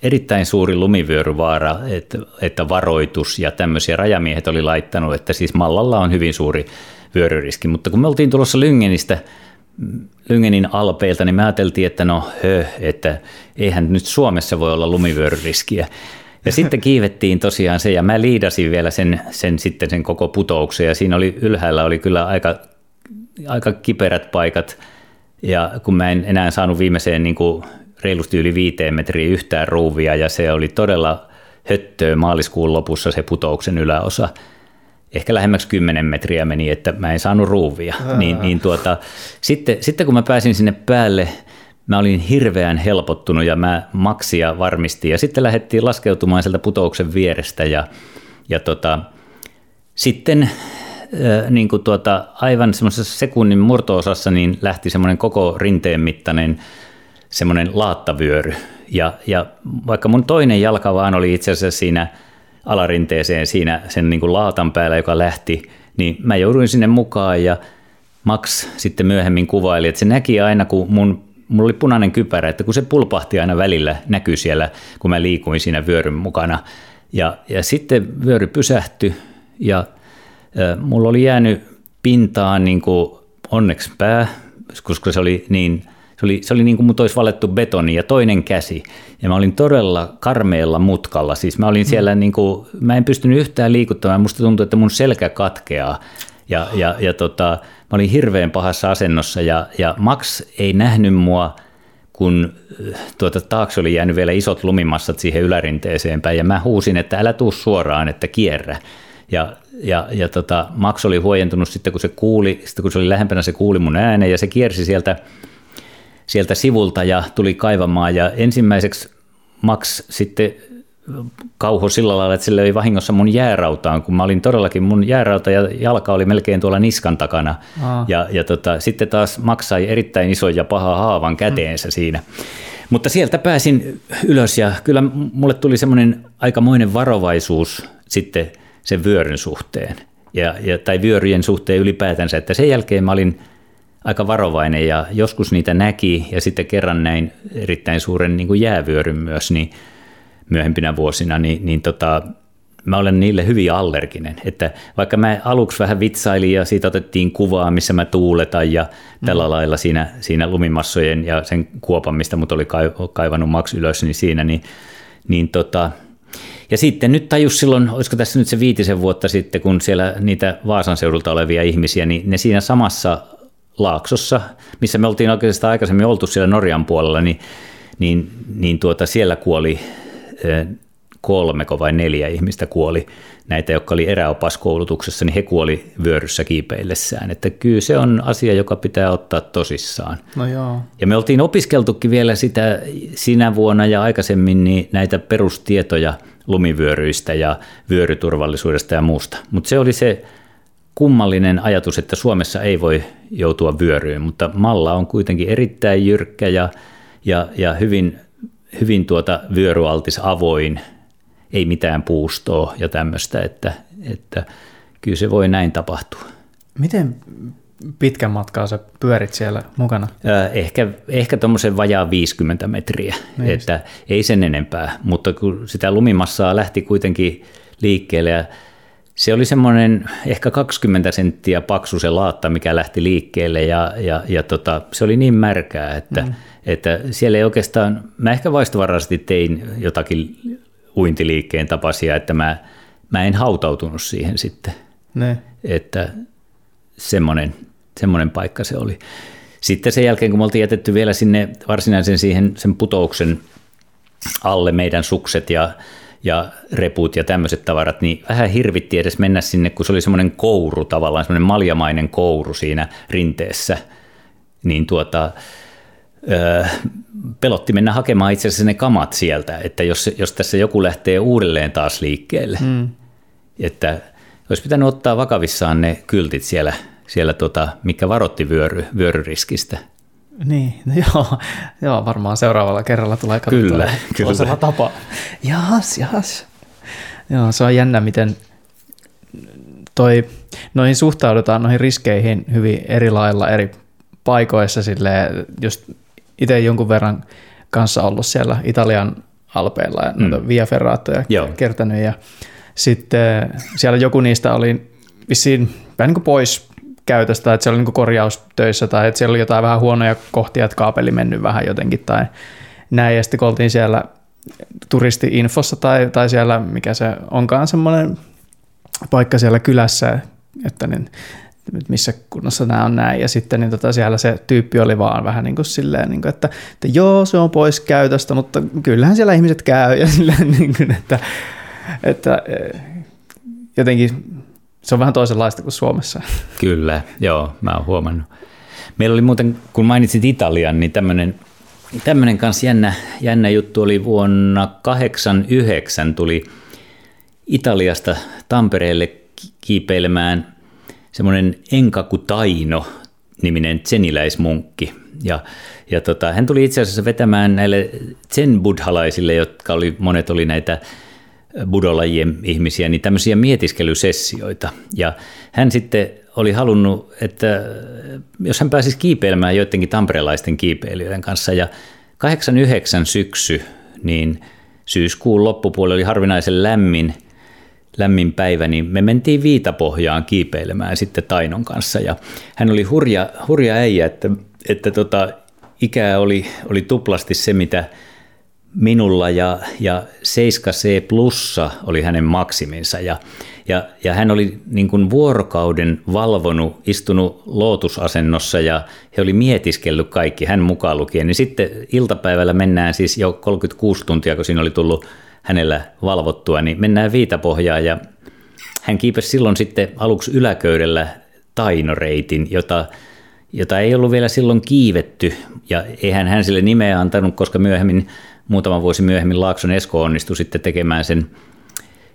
erittäin suuri lumivyöryvaara, että, että varoitus ja tämmöisiä rajamiehet oli laittanut, että siis Mallalla on hyvin suuri vyöryriski. Mutta kun me oltiin tulossa Lyngenistä, Lyngenin alpeilta, niin me ajateltiin, että no hö, että eihän nyt Suomessa voi olla lumivyöryriskiä. Ja sitten kiivettiin tosiaan se, ja mä liidasin vielä sen, sen sitten sen koko putouksen, ja siinä oli ylhäällä oli kyllä aika, aika kiperät paikat, ja kun mä en enää saanut viimeiseen niin kuin reilusti yli viiteen metriä yhtään ruuvia, ja se oli todella höttöä maaliskuun lopussa se putouksen yläosa, ehkä lähemmäksi 10 metriä meni, että mä en saanut ruuvia. Niin, niin tuota, sitten, sitten kun mä pääsin sinne päälle, mä olin hirveän helpottunut ja mä maksia varmistin. Ja sitten lähdettiin laskeutumaan sieltä putouksen vierestä ja, ja tota, sitten äh, niin kuin tuota, aivan semmoisessa sekunnin murtoosassa niin lähti semmoinen koko rinteen mittainen semmoinen laattavyöry. Ja, ja vaikka mun toinen jalka vaan oli itse asiassa siinä alarinteeseen siinä sen niin kuin laatan päällä, joka lähti, niin mä jouduin sinne mukaan ja Max sitten myöhemmin kuvaili, että se näki aina, kun mun mulla oli punainen kypärä, että kun se pulpahti aina välillä, näkyi siellä, kun mä liikuin siinä vyöryn mukana. Ja, ja sitten vyöry pysähtyi ja äh, mulla oli jäänyt pintaan niin kuin onneksi pää, koska se oli niin se oli, se oli niin kuin mut olisi valettu betoni ja toinen käsi. Ja mä olin todella karmeella mutkalla. Siis mä olin mm. siellä, niin kuin, mä en pystynyt yhtään liikuttamaan. Musta tuntui, että mun selkä katkeaa. Ja, ja, ja tota, mä olin hirveän pahassa asennossa ja, ja Max ei nähnyt mua, kun äh, tuota, taakse oli jäänyt vielä isot lumimassat siihen ylärinteeseen päin. Ja mä huusin, että älä tuu suoraan, että kierrä. Ja, ja, ja tota, Max oli huojentunut sitten, kun se kuuli, sitten kun se oli lähempänä, se kuuli mun äänen ja se kiersi sieltä sieltä sivulta ja tuli kaivamaan ja ensimmäiseksi Max sitten kauho sillä lailla, että sille oli vahingossa mun jäärautaan, kun mä olin todellakin, mun jäärauta ja jalka oli melkein tuolla niskan takana. Aa. Ja, ja tota, sitten taas Max sai erittäin ison ja paha haavan käteensä mm. siinä. Mutta sieltä pääsin ylös ja kyllä mulle tuli semmoinen aikamoinen varovaisuus sitten sen vyöryn suhteen. Ja, ja, tai vyöryjen suhteen ylipäätänsä, että sen jälkeen mä olin – aika varovainen ja joskus niitä näki ja sitten kerran näin erittäin suuren niin kuin jäävyöryn myös niin myöhempinä vuosina, niin, niin tota, mä olen niille hyvin allerginen. Että vaikka mä aluksi vähän vitsailin ja siitä otettiin kuvaa, missä mä tuuletan ja tällä mm. lailla siinä, siinä lumimassojen ja sen kuopan, mistä mut oli kaivannut Max ylös, niin siinä, niin, niin tota, ja sitten nyt tajus silloin, olisiko tässä nyt se viitisen vuotta sitten, kun siellä niitä Vaasan seudulta olevia ihmisiä, niin ne siinä samassa Laaksossa, missä me oltiin oikeastaan aikaisemmin oltu siellä Norjan puolella, niin, niin, niin tuota, siellä kuoli kolmeko vai neljä ihmistä kuoli näitä, jotka oli eräopaskoulutuksessa, niin he kuoli vyöryssä kiipeillessään. Että kyllä se on asia, joka pitää ottaa tosissaan. No joo. Ja me oltiin opiskeltukin vielä sitä sinä vuonna ja aikaisemmin niin näitä perustietoja lumivyöryistä ja vyöryturvallisuudesta ja muusta. Mutta se oli se kummallinen ajatus, että Suomessa ei voi joutua vyöryyn, mutta Malla on kuitenkin erittäin jyrkkä ja, ja, ja hyvin, hyvin tuota vyöryaltis avoin, ei mitään puustoa ja tämmöistä, että, että kyllä se voi näin tapahtua. Miten pitkän matkaa sä pyörit siellä mukana? Ehkä, ehkä tuommoisen vajaa 50 metriä, Meistä. että ei sen enempää, mutta kun sitä lumimassaa lähti kuitenkin liikkeelle ja se oli semmoinen ehkä 20 senttiä paksu se laatta, mikä lähti liikkeelle ja, ja, ja tota, se oli niin märkää, että, mm. että siellä ei oikeastaan, mä ehkä vaistovarasti tein jotakin uintiliikkeen tapaisia, että mä, mä en hautautunut siihen sitten. Ne. Että semmoinen, semmoinen paikka se oli. Sitten sen jälkeen, kun me oltiin jätetty vielä sinne varsinaisen siihen sen putouksen alle meidän sukset ja, ja reput ja tämmöiset tavarat, niin vähän hirvitti edes mennä sinne, kun se oli semmoinen kouru tavallaan, semmoinen maljamainen kouru siinä rinteessä, niin tuota, pelotti mennä hakemaan itse asiassa ne kamat sieltä, että jos, jos tässä joku lähtee uudelleen taas liikkeelle, mm. että olisi pitänyt ottaa vakavissaan ne kyltit siellä, siellä tota, mikä varotti vyöry, vyöryriskistä. Niin, no joo, joo, varmaan seuraavalla kerralla tulee katsottua kyllä, kyllä. tapa. Jaas, jaas. Joo, se on jännä, miten toi, noihin suhtaudutaan noihin riskeihin hyvin eri lailla eri paikoissa. Silleen, just itse jonkun verran kanssa ollut siellä Italian alpeilla ja mm. Via Ferratoja kertänyt ja sitten siellä joku niistä oli vissiin vähän niin kuin pois käytöstä, että se oli niin korjaustöissä tai että siellä oli jotain vähän huonoja kohtia, että kaapeli mennyt vähän jotenkin tai näin. Ja sitten kun oltiin siellä turisti-infossa tai, tai siellä, mikä se onkaan semmoinen paikka siellä kylässä, että niin, missä kunnossa nämä on näin. Ja sitten niin tota, siellä se tyyppi oli vaan vähän niin kuin silleen, niin kuin, että, että joo, se on pois käytöstä, mutta kyllähän siellä ihmiset käy. Ja silleen, niin kuin, että, että eh, jotenkin se on vähän toisenlaista kuin Suomessa. Kyllä, joo, mä oon huomannut. Meillä oli muuten, kun mainitsit Italian, niin tämmöinen tämmöinen kanssa jännä, jännä juttu oli vuonna 89 tuli Italiasta Tampereelle kiipeilemään semmoinen Enkaku Taino niminen tseniläismunkki. Ja, ja tota, hän tuli itse asiassa vetämään näille zen-buddhalaisille, jotka oli, monet oli näitä budolajien ihmisiä, niin tämmöisiä mietiskelysessioita. Ja hän sitten oli halunnut, että jos hän pääsisi kiipeilemään joidenkin tamperelaisten kiipeilijöiden kanssa, ja 89 syksy, niin syyskuun loppupuoli oli harvinaisen lämmin, lämmin päivä, niin me mentiin Viitapohjaan kiipeilemään sitten Tainon kanssa, ja hän oli hurja, hurja äijä, että, että tota, ikää oli, oli tuplasti se, mitä minulla ja, ja 7C plussa oli hänen maksiminsa ja, ja, ja hän oli niin kuin vuorokauden valvonut, istunut lootusasennossa ja he oli mietiskellyt kaikki, hän mukaan lukien. Niin sitten iltapäivällä mennään siis jo 36 tuntia, kun siinä oli tullut hänellä valvottua, niin mennään viitapohjaan ja hän kiipesi silloin sitten aluksi yläköydellä tainoreitin, jota, jota ei ollut vielä silloin kiivetty ja eihän hän sille nimeä antanut, koska myöhemmin muutama vuosi myöhemmin Laakson Esko onnistui sitten tekemään sen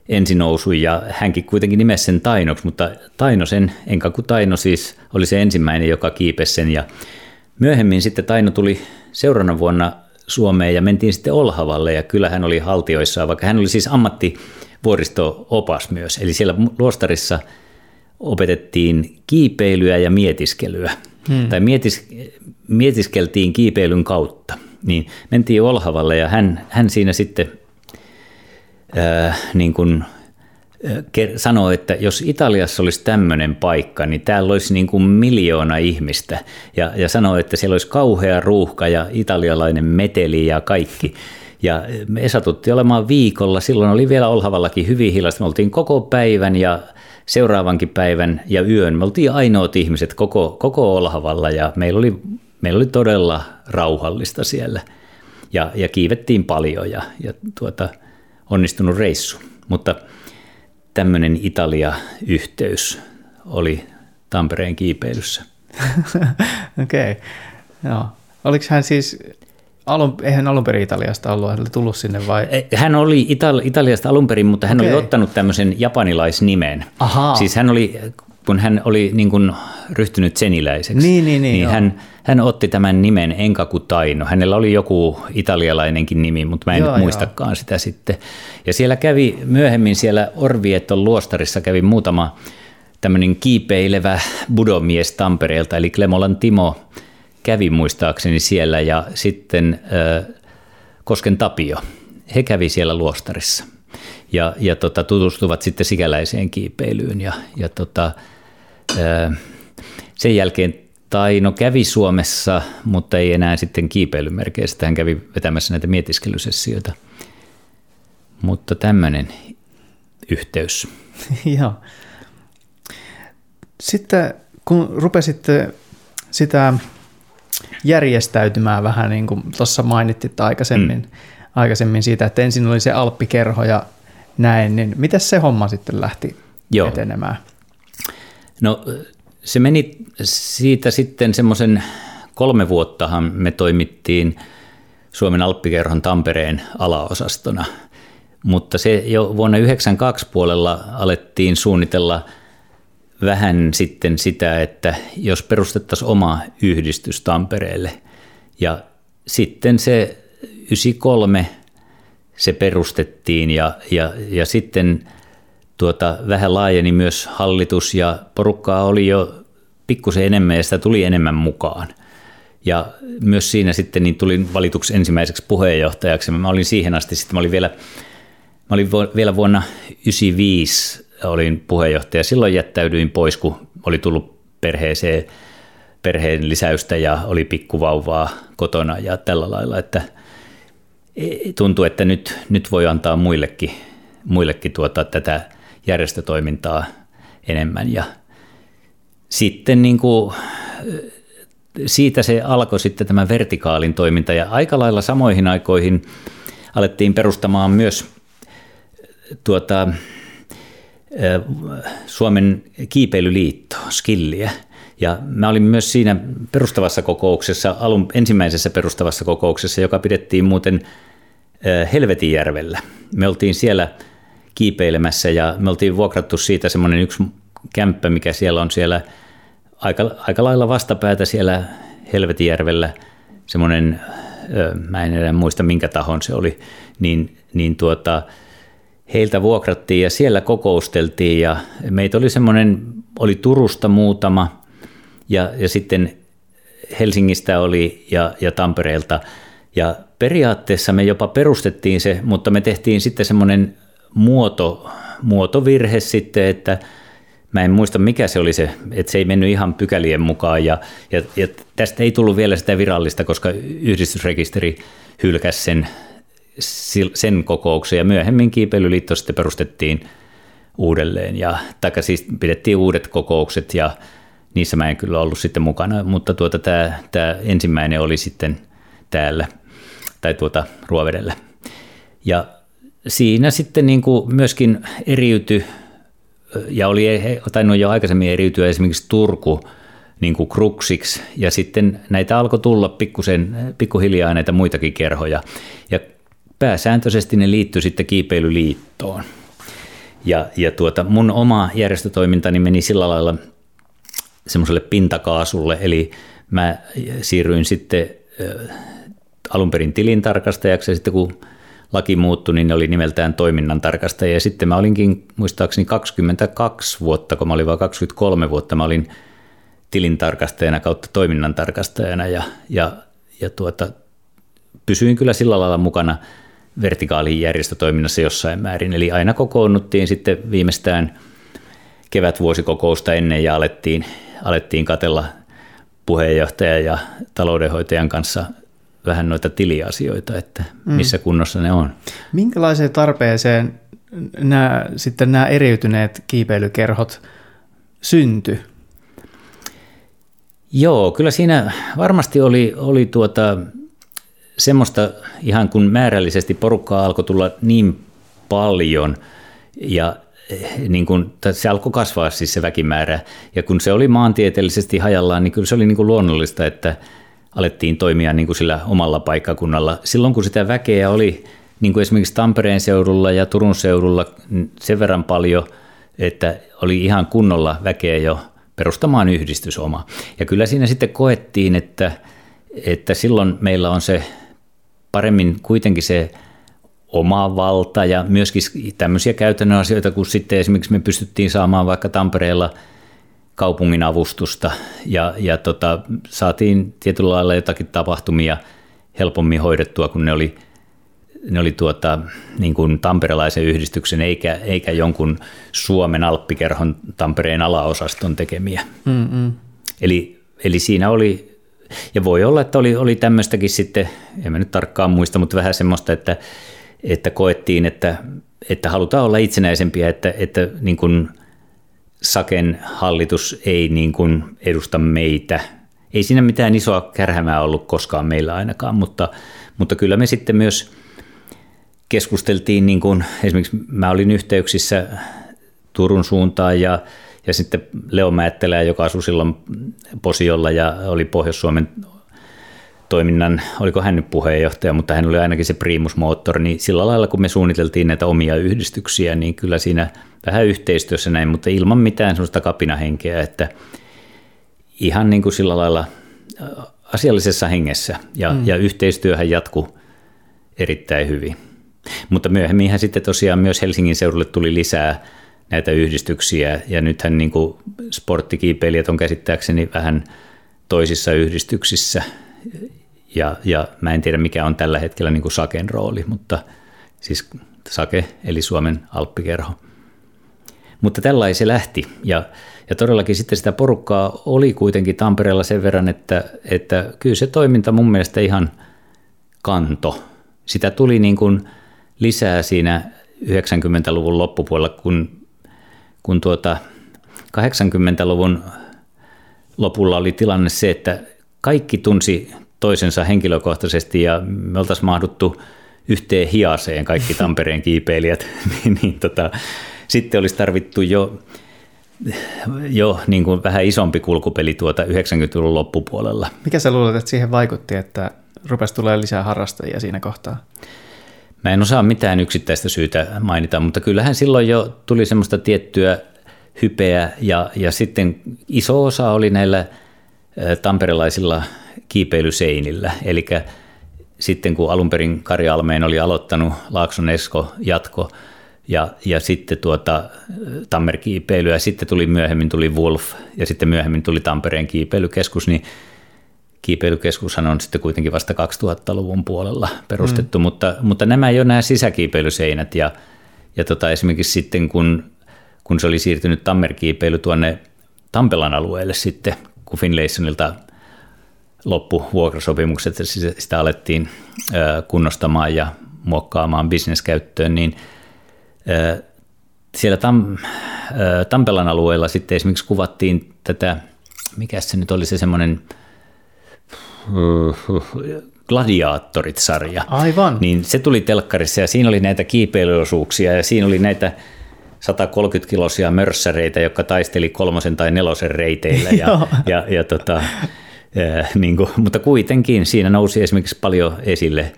ensinousun ja hänkin kuitenkin nimesi sen Tainoksi, mutta Taino sen, enkä kuin Taino siis oli se ensimmäinen, joka kiipesi sen. Ja myöhemmin sitten Taino tuli seuraavana vuonna Suomeen ja mentiin sitten Olhavalle ja kyllä hän oli haltioissaan, vaikka hän oli siis ammattivuoristo-opas myös, eli siellä luostarissa opetettiin kiipeilyä ja mietiskelyä, hmm. tai mietis, mietiskeltiin kiipeilyn kautta niin mentiin Olhavalle ja hän, hän siinä sitten ää, niin kuin, sanoi, että jos Italiassa olisi tämmöinen paikka, niin täällä olisi niin kuin miljoona ihmistä. Ja, ja sanoi, että siellä olisi kauhea ruuhka ja italialainen meteli ja kaikki. Ja me satutti olemaan viikolla, silloin oli vielä Olhavallakin hyvin hiljaista. Me oltiin koko päivän ja seuraavankin päivän ja yön. Me oltiin ainoat ihmiset koko, koko Olhavalla ja meillä oli meillä oli todella rauhallista siellä ja, ja kiivettiin paljon ja, ja tuota, onnistunut reissu. Mutta tämmöinen Italia-yhteys oli Tampereen kiipeilyssä. Okei, okay. joo. Oliko hän siis alun, eihän alun perin Italiasta ollut, hän oli tullut sinne vai? Hän oli Itali- Italiasta alun perin, mutta hän okay. oli ottanut tämmöisen japanilaisnimen. Aha. Siis hän oli kun hän oli niin kuin ryhtynyt seniläiseksi, niin, niin, niin, niin hän, hän otti tämän nimen Enkaku Taino. Hänellä oli joku italialainenkin nimi, mutta mä en joo, nyt muistakaan joo. sitä sitten. Ja siellä kävi myöhemmin siellä Orvieton luostarissa kävi muutama tämmöinen kiipeilevä budomies Tampereelta, eli Klemolan Timo kävi muistaakseni siellä ja sitten äh, Kosken Tapio. He kävi siellä luostarissa ja, ja tota, tutustuvat sitten sikäläiseen kiipeilyyn. Ja, ja tota, sen jälkeen Taino kävi Suomessa, mutta ei enää sitten kiipeilymerkeistä. Hän kävi vetämässä näitä mietiskelysessioita. Mutta tämmöinen yhteys. Joo. Sitten kun rupesitte sitä järjestäytymään vähän niin kuin tuossa mainittit aikaisemmin, mm aikaisemmin siitä, että ensin oli se Alppikerho ja näin, niin miten se homma sitten lähti Joo. etenemään? No se meni siitä sitten semmoisen kolme vuottahan me toimittiin Suomen Alppikerhon Tampereen alaosastona, mutta se jo vuonna 1992 puolella alettiin suunnitella vähän sitten sitä, että jos perustettaisiin oma yhdistys Tampereelle. Ja sitten se 93 se perustettiin ja, ja, ja sitten tuota, vähän laajeni myös hallitus ja porukkaa oli jo pikkusen enemmän ja sitä tuli enemmän mukaan. Ja myös siinä sitten niin tulin valituksi ensimmäiseksi puheenjohtajaksi. Mä olin siihen asti, sitten mä olin vielä, mä olin vielä vuonna 1995 olin puheenjohtaja. Silloin jättäydyin pois, kun oli tullut perheeseen perheen lisäystä ja oli pikkuvauvaa kotona ja tällä lailla, että e, tuntuu, että nyt, nyt voi antaa muillekin, muillekin tuota, tätä järjestötoimintaa enemmän ja sitten niin kuin, siitä se alkoi sitten tämä vertikaalin toiminta ja aika lailla samoihin aikoihin alettiin perustamaan myös tuota, Suomen kiipeilyliitto, Skilliä. Ja mä olin myös siinä perustavassa kokouksessa, alun ensimmäisessä perustavassa kokouksessa, joka pidettiin muuten Helvetinjärvellä. Me oltiin siellä kiipeilemässä ja me oltiin vuokrattu siitä semmoinen yksi kämppä, mikä siellä on siellä aika, aika lailla vastapäätä siellä Helvetijärvellä, semmoinen, mä en enää muista minkä tahon se oli, niin, niin tuota, heiltä vuokrattiin ja siellä kokousteltiin ja meitä oli semmoinen, oli Turusta muutama ja, ja sitten Helsingistä oli ja, ja Tampereelta. Ja periaatteessa me jopa perustettiin se, mutta me tehtiin sitten semmoinen muoto, muotovirhe sitten, että Mä en muista mikä se oli se, että se ei mennyt ihan pykälien mukaan ja, ja, ja tästä ei tullut vielä sitä virallista, koska yhdistysrekisteri hylkäsi sen, sen kokouksen ja myöhemmin Kiipeilyliitto sitten perustettiin uudelleen ja taikka siis pidettiin uudet kokoukset ja niissä mä en kyllä ollut sitten mukana, mutta tuota, tämä, tämä ensimmäinen oli sitten täällä tai tuota Ruovedellä. Ja siinä sitten niin kuin myöskin eriytyi ja oli tainnut jo aikaisemmin eriytyä esimerkiksi Turku niin kuin kruksiksi, ja sitten näitä alkoi tulla pikkusen, pikkuhiljaa näitä muitakin kerhoja, ja pääsääntöisesti ne liittyi sitten kiipeilyliittoon. Ja, ja tuota, mun oma järjestötoimintani meni sillä lailla semmoiselle pintakaasulle, eli mä siirryin sitten alun perin tilintarkastajaksi, ja sitten kun laki muuttui, niin ne oli nimeltään toiminnan tarkastaja. Ja sitten mä olinkin muistaakseni 22 vuotta, kun mä olin vain 23 vuotta, mä olin tilintarkastajana kautta toiminnan tarkastajana ja, ja, ja tuota, pysyin kyllä sillä lailla mukana vertikaaliin järjestötoiminnassa jossain määrin. Eli aina kokoonnuttiin sitten viimeistään kevätvuosikokousta ennen ja alettiin, alettiin katella puheenjohtaja ja taloudenhoitajan kanssa vähän noita tiliasioita, että mm. missä mm. kunnossa ne on. Minkälaiseen tarpeeseen nämä, sitten nämä eriytyneet kiipeilykerhot synty? Joo, kyllä siinä varmasti oli, oli tuota, semmoista ihan kun määrällisesti porukkaa alkoi tulla niin paljon ja niin kun, se alkoi kasvaa siis se väkimäärä ja kun se oli maantieteellisesti hajallaan, niin kyllä se oli niin kuin luonnollista, että – alettiin toimia niin kuin sillä omalla paikkakunnalla. Silloin kun sitä väkeä oli niin kuin esimerkiksi Tampereen seudulla ja Turun seudulla sen verran paljon, että oli ihan kunnolla väkeä jo perustamaan yhdistys oma. Ja kyllä siinä sitten koettiin, että, että silloin meillä on se paremmin kuitenkin se oma valta ja myöskin tämmöisiä käytännön asioita, kun sitten esimerkiksi me pystyttiin saamaan vaikka Tampereella – kaupungin avustusta ja, ja tota, saatiin tietyllä lailla jotakin tapahtumia helpommin hoidettua, kun ne oli, ne oli tuota, niin kuin tamperelaisen yhdistyksen eikä, eikä jonkun Suomen alppikerhon Tampereen alaosaston tekemiä. Mm-mm. Eli, eli siinä oli, ja voi olla, että oli, oli tämmöistäkin sitten, en mä nyt tarkkaan muista, mutta vähän semmoista, että, että koettiin, että, että halutaan olla itsenäisempiä, että, että niin kuin Saken hallitus ei niin kuin edusta meitä. Ei siinä mitään isoa kärhämää ollut koskaan meillä ainakaan, mutta, mutta kyllä me sitten myös keskusteltiin, niin kuin, esimerkiksi mä olin yhteyksissä Turun suuntaan ja, ja sitten Leo Määttelä, joka asui silloin Posiolla ja oli Pohjois-Suomen toiminnan, oliko hän nyt puheenjohtaja, mutta hän oli ainakin se primusmoottori, niin sillä lailla kun me suunniteltiin näitä omia yhdistyksiä, niin kyllä siinä vähän yhteistyössä näin, mutta ilman mitään sellaista kapinahenkeä, että ihan niin kuin sillä lailla asiallisessa hengessä ja, mm. ja yhteistyöhän jatkuu erittäin hyvin. Mutta myöhemminhän sitten tosiaan myös Helsingin seudulle tuli lisää näitä yhdistyksiä ja nythän niin kuin sporttikiipeilijät on käsittääkseni vähän toisissa yhdistyksissä ja, ja mä en tiedä mikä on tällä hetkellä niin kuin Saken rooli, mutta siis Sake eli Suomen alppikerho. Mutta tällainen se lähti ja, ja todellakin sitten sitä porukkaa oli kuitenkin Tampereella sen verran, että, että kyllä se toiminta mun mielestä ihan kanto. Sitä tuli niin kuin lisää siinä 90-luvun loppupuolella, kun, kun tuota 80-luvun lopulla oli tilanne se, että kaikki tunsi toisensa henkilökohtaisesti ja me oltaisiin mahduttu yhteen hiaseen kaikki Tampereen kiipeilijät, niin, niin tota, sitten olisi tarvittu jo, jo niin kuin vähän isompi kulkupeli tuota 90-luvun loppupuolella. Mikä sä luulet, että siihen vaikutti, että rupesi tulee lisää harrastajia siinä kohtaa? Mä en osaa mitään yksittäistä syytä mainita, mutta kyllähän silloin jo tuli semmoista tiettyä hypeä ja, ja sitten iso osa oli näillä tamperelaisilla kiipeilyseinillä. Eli sitten kun alun perin Kari Almeen oli aloittanut Laakson Esko jatko ja, ja sitten tuota, Tammer-kiipeily ja sitten tuli myöhemmin tuli Wolf ja sitten myöhemmin tuli Tampereen kiipeilykeskus, niin kiipeilykeskushan on sitten kuitenkin vasta 2000-luvun puolella perustettu, mm. mutta, mutta nämä ei ole nämä sisäkiipeilyseinät ja, ja tota, esimerkiksi sitten kun, kun se oli siirtynyt Tammer-kiipeily tuonne Tampelan alueelle sitten, kun Finlaysonilta loppu vuokrasopimukset ja sitä alettiin kunnostamaan ja muokkaamaan bisneskäyttöön, niin siellä Tam, Tampelan alueella sitten esimerkiksi kuvattiin tätä, mikä se nyt oli se semmoinen Gladiaattorit-sarja. Aivan. Niin se tuli telkkarissa ja siinä oli näitä kiipeilyosuuksia ja siinä oli näitä 130-kilosia mörssäreitä, jotka taisteli kolmosen tai nelosen reiteillä ja, ja, ja tota, niin kuin, mutta kuitenkin siinä nousi esimerkiksi paljon esille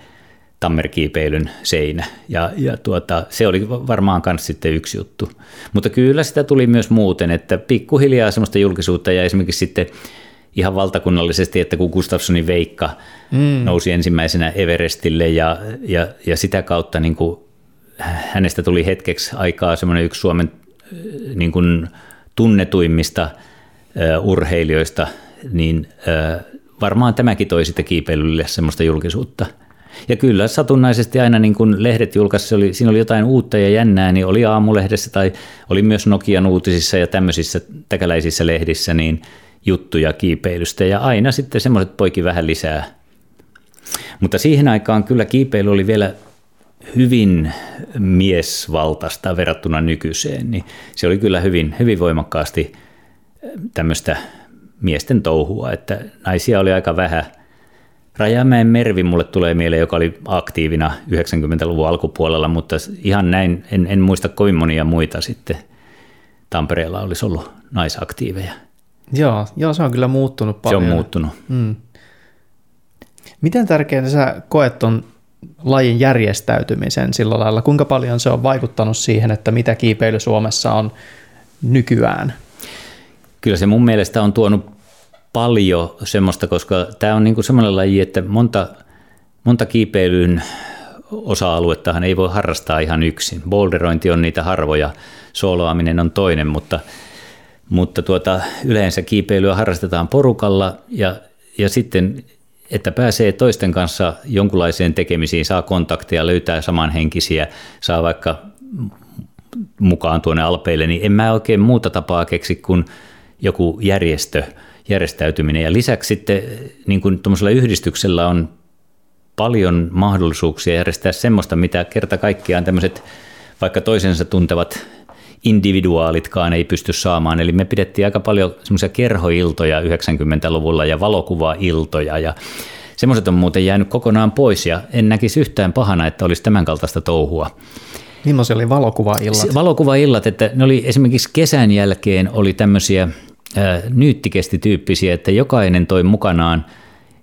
tammerkiipeilyn seinä, ja, ja tuota, se oli varmaan myös sitten yksi juttu. Mutta kyllä sitä tuli myös muuten, että pikkuhiljaa sellaista julkisuutta ja esimerkiksi sitten ihan valtakunnallisesti, että kun Gustafssonin Veikka mm. nousi ensimmäisenä Everestille ja, ja, ja sitä kautta niin kuin hänestä tuli hetkeksi aikaa semmoinen yksi Suomen niin kuin tunnetuimmista urheilijoista, niin varmaan tämäkin toi sitten kiipeilylle semmoista julkisuutta. Ja kyllä satunnaisesti aina niin kun lehdet julkaisi, oli, siinä oli jotain uutta ja jännää, niin oli aamulehdessä tai oli myös Nokian uutisissa ja tämmöisissä täkäläisissä lehdissä niin juttuja kiipeilystä ja aina sitten semmoiset poiki vähän lisää. Mutta siihen aikaan kyllä kiipeily oli vielä hyvin miesvaltaista verrattuna nykyiseen, niin se oli kyllä hyvin, hyvin voimakkaasti tämmöistä miesten touhua, että naisia oli aika vähän. Rajamäen Mervi mulle tulee mieleen, joka oli aktiivina 90-luvun alkupuolella, mutta ihan näin, en, en muista kovin monia muita sitten Tampereella olisi ollut naisaktiiveja. Joo, joo, se on kyllä muuttunut paljon. Se on muuttunut. Mm. Miten tärkeää sä koet ton lajin järjestäytymisen sillä lailla? Kuinka paljon se on vaikuttanut siihen, että mitä kiipeily Suomessa on nykyään? Kyllä se mun mielestä on tuonut paljon semmoista, koska tämä on niinku semmoinen laji, että monta, monta kiipeilyn osa-aluettahan ei voi harrastaa ihan yksin. Boulderointi on niitä harvoja, soloaminen on toinen, mutta, mutta tuota, yleensä kiipeilyä harrastetaan porukalla ja, ja sitten että pääsee toisten kanssa jonkunlaiseen tekemisiin, saa kontakteja, löytää samanhenkisiä, saa vaikka mukaan tuonne alpeille, niin en mä oikein muuta tapaa keksi kuin joku järjestö, järjestäytyminen. Ja lisäksi sitten niin kuin yhdistyksellä on paljon mahdollisuuksia järjestää semmoista, mitä kerta kaikkiaan tämmöiset vaikka toisensa tuntevat individuaalitkaan ei pysty saamaan. Eli me pidettiin aika paljon semmoisia kerhoiltoja 90-luvulla ja valokuvailtoja ja semmoiset on muuten jäänyt kokonaan pois ja en näkisi yhtään pahana, että olisi tämän kaltaista touhua. Millaisia oli valokuvaillat? Valokuvaillat, että ne oli esimerkiksi kesän jälkeen oli tämmöisiä nyyttikestityyppisiä, että jokainen toi mukanaan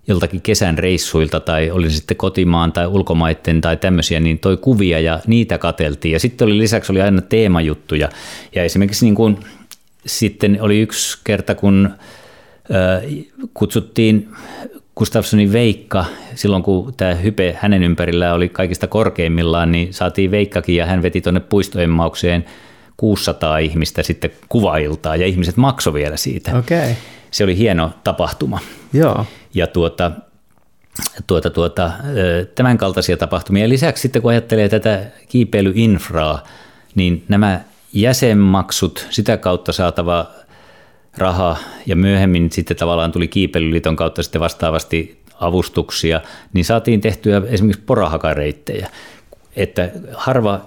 joltakin kesän reissuilta tai oli sitten kotimaan tai ulkomaiden tai tämmöisiä, niin toi kuvia ja niitä kateltiin. Ja sitten oli lisäksi oli aina teemajuttuja. Ja esimerkiksi niin kuin, sitten oli yksi kerta, kun kutsuttiin Gustafssonin Veikka, silloin kun tämä hype hänen ympärillään oli kaikista korkeimmillaan, niin saatiin Veikkakin ja hän veti tuonne puistoemmaukseen 600 ihmistä sitten kuvailtaa ja ihmiset maksoi vielä siitä. Okay. Se oli hieno tapahtuma. Joo. Ja tuota, tuota, tuota, tämän kaltaisia tapahtumia. Lisäksi sitten kun ajattelee tätä kiipeilyinfraa, niin nämä jäsenmaksut, sitä kautta saatava raha ja myöhemmin sitten tavallaan tuli Kiipeilyliiton kautta sitten vastaavasti avustuksia, niin saatiin tehtyä esimerkiksi porahakareittejä. Että harva